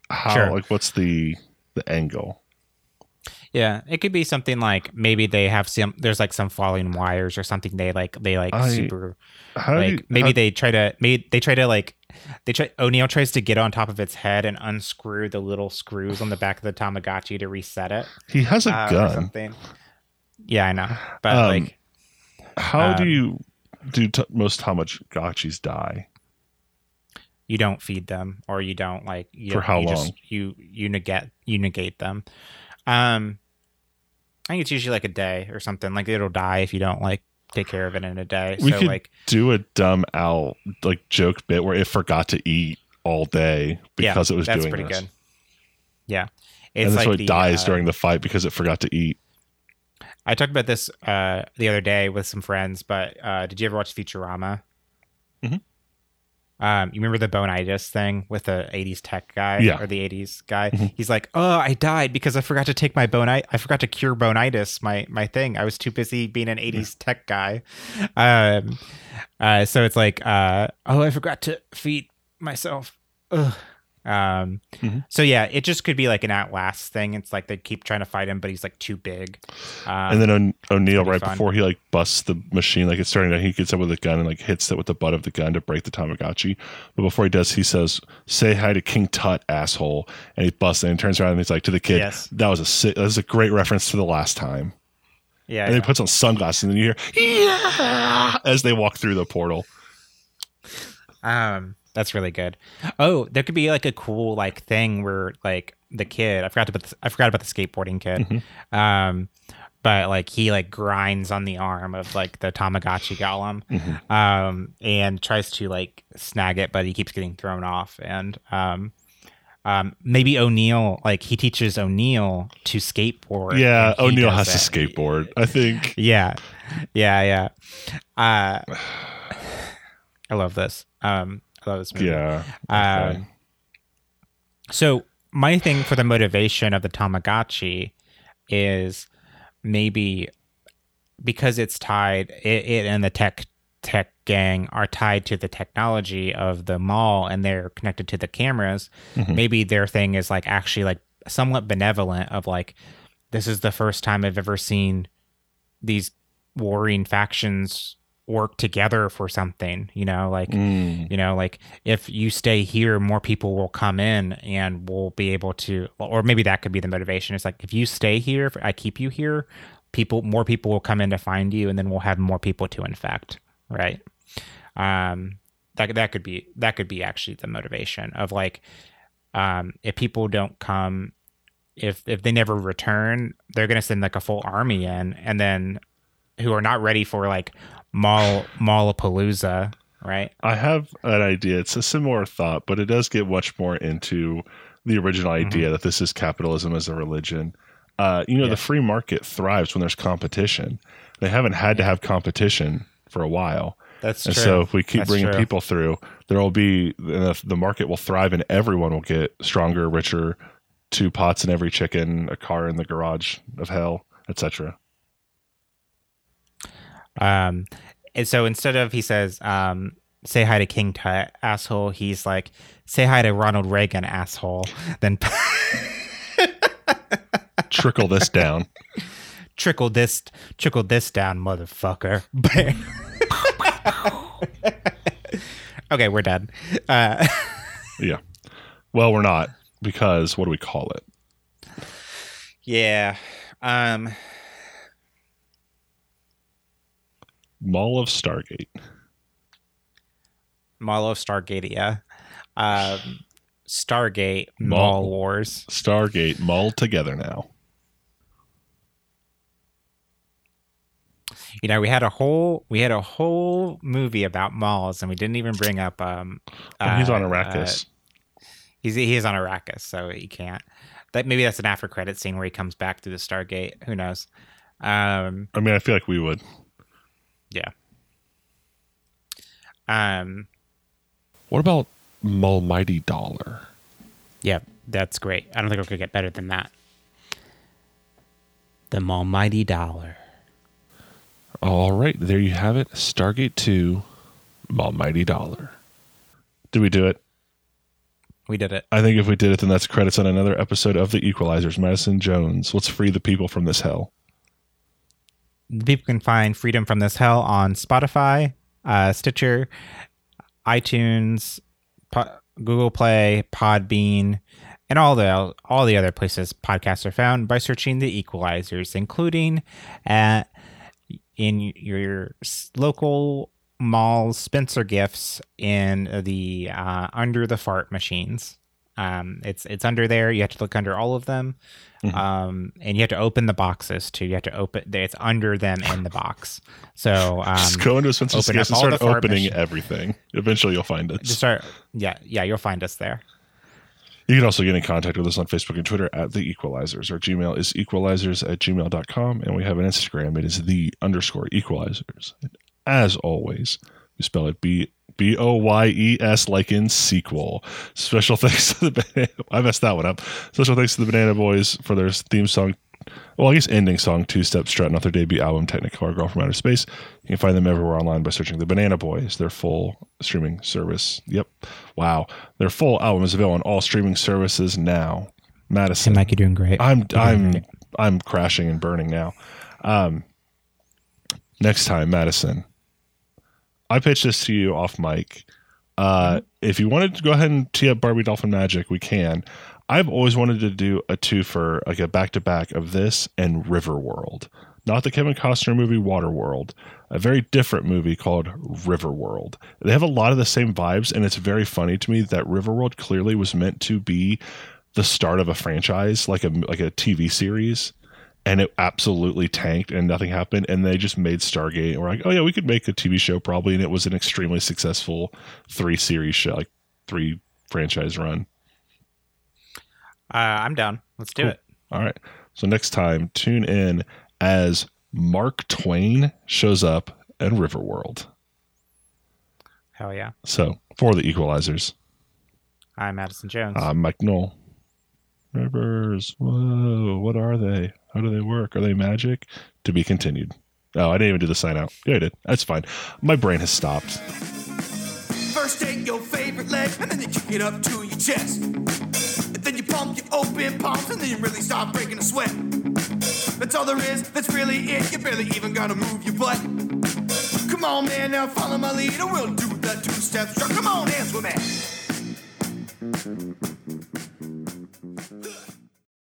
how Sure. like what's the the angle? Yeah, it could be something like maybe they have some. There's like some falling wires or something. They like they like I- super How do like you, maybe how- they try to maybe they try to like they try O'Neill tries to get on top of its head and unscrew the little screws on the back of the Tamagotchi to reset it. he has a uh, gun. something. Yeah, I know, but Um, like How do um, you do t- most Tamagotchis die? you don't feed them or you don't like you For how you long? you you negate you negate them. Um, I think it's usually like a day or something. Like it'll die if you don't like take care of it in a day. We so could- like Do a dumb owl like joke bit where it forgot to eat all day because it was that's doing pretty this. good. Yeah, and it's that's like why it the, dies uh, during the fight because it forgot to eat. I talked about this uh, the other day with some friends, but uh, did you ever watch Futurama? Mhm. Um, you remember the boneitis thing with the '80s tech guy Yeah. or the '80s guy? Mhm. He's like, "Oh, I died because I forgot to take my bonite. I forgot to cure boneitis, my my thing. I was too busy being an '80s tech guy." Um, uh, so it's like, uh, "Oh, I forgot to feed myself." Ugh. Um, Mhm. so yeah, it just could be like an Outlast thing. It's like they keep trying to fight him, but he's like too big. Um, and then o- O'Neill, right fun. before he like busts the machine, like it's starting to, he gets up with a gun and like hits it with the butt of the gun to break the Tamagotchi. But before he does, he says, "Say hi to King Tut, asshole!" And he busts it and turns around and he's like to the kid, Yes. "That was a si- that was a great reference to the last time." yeah, And yeah. he puts on sunglasses and then you hear yeah as they walk through the portal. Um, that's really good. Oh, there could be like a cool like thing where like the kid. I forgot about the, I forgot about the skateboarding kid. Mhm. Um, but like he like grinds on the arm of like the Tamagotchi golem, Mhm. um, and tries to like snag it, but he keeps getting thrown off. And um, um, maybe O'Neill like he teaches O'Neill to skateboard. Yeah, O'Neill has to skateboard. I think. Yeah, yeah, yeah. Uh, I love this. Um, Love this movie. Yeah. Um, okay. So my thing for the motivation of the Tamagotchi is maybe because it's tied it, it and the tech tech gang are tied to the technology of the mall and they're connected to the cameras Mhm. maybe their thing is like actually like somewhat benevolent of like this is the first time i've ever seen these warring factions work together for something you know like Mm. you know like if you stay here more people will come in and we'll be able to or maybe that could be the motivation it's like if you stay here if i keep you here people more people will come in to find you and then we'll have more people to infect right um that that could be that could be actually the motivation of like um if people don't come if if they never return they're going to send like a full army in and then who are not ready for like mall mallapalooza right I have an idea. It's a similar thought, but it does get much more into the original Mm-hmm. idea that this is capitalism as a religion. Uh, you know, Yeah. the free market thrives when there's competition. They haven't had to have competition for a while. that's And true so if we keep That's bringing true. people through, there will be the, the market will thrive and everyone will get stronger, richer, two pots in every chicken, a car in the garage of hell, etc. Um, and so instead of he says, um, "Say hi to King Tut, asshole," he's like, "Say hi to Ronald Reagan, asshole." Then Trickle this down. trickle this, trickle this down, motherfucker. okay, we're done. Uh, Yeah. Well, we're not because what do we call it? yeah. Um, Mall of Stargate. Mall of Stargatea. Um, Stargate Mall. Mall Wars. Stargate Mall together now. You know, we had a whole we had a whole movie about malls, and we didn't even bring up. Um, Oh, he's on uh, Arrakis. He's he is on Arrakis, so he can't. That maybe that's an after credit scene where he comes back through the Stargate. Who knows? Um, I mean, I feel like we would. Um, What about Almighty Dollar? yeah, that's great. I don't think we could get better than that. The almighty dollar. All right, there you have it. Stargate 2, Almighty Dollar. Did we do it? We did it. I think if we did it, then that's credits on another episode of The Equelizers. Madison Jones, let's free the people from this hell. People can find Freedom from This Hell on Spotify, uh, Stitcher, iTunes, po- Google Play, Podbean, and all the all the other places podcasts are found by searching the Equelizers, including at in your local malls, Spencer Gifts, in the uh, under the fart machines. Um, it's it's under there. You have to look under all of them, Mhm. um, and you have to open the boxes too. You have to open. It's under them in the box. So um, Just go into a Spencer's case and start opening everything. Eventually, you'll find us. just start. Yeah, yeah, you'll find us there. You can also get in contact with us on Facebook and Twitter at The Equelizers. Our Gmail is equelizers at gmail.com, and we have an Instagram. It is The underscore equelizers. And as always, we spell it B B O Y E S like in sequel. Special thanks to the Banana I messed that one up. Special thanks to the BananaBoyes for their theme song. Well, I guess ending song, Two Steps, strutting off their debut album, Technicolor Girl from Outer Space. You can find them everywhere online by searching the BananaBoyes, their full streaming service. Yep. Wow. Their full album is available on all streaming services now. Madison. Hey, Mike, you're doing great. I'm You're I'm great. I'm crashing and burning now. Um, next time, Madison, I pitched this to you off mic. Uh, if you wanted to go ahead and tee up Barbie Dolphin Magic, we can. I've always wanted to do a two for like a back to back of this and Riverworld, not the Kevin Costner movie Waterworld, a very different movie called Riverworld. They have a lot of the same vibes, and it's very funny to me that Riverworld clearly was meant to be the start of a franchise, like a like a TV series, and it absolutely tanked and nothing happened. And they just made Stargate, and we're like, oh yeah, we could make a TV show probably, and it was an extremely successful three series show, like three franchise run. Uh, I'm down. Let's do Cool. it. All right. So next time, tune in as Mark Twain shows up at Riverworld. Hell yeah. So for the Equelizers, I'm Madison Jones. I'm Mike Knoll. Rivers, whoa, what are they? How do they work? Are they magic? To be continued. Oh, I didn't even do the sign out. Yeah, I did. That's fine. My brain has stopped. First take your favorite leg and then you kick it up to your chest. And then you pump your open palms and then you really start breaking a sweat. That's all there is, that's really it. You barely even gotta move your butt. Come on, man, now follow my lead and we'll do the two step strut. Come on, dance with me.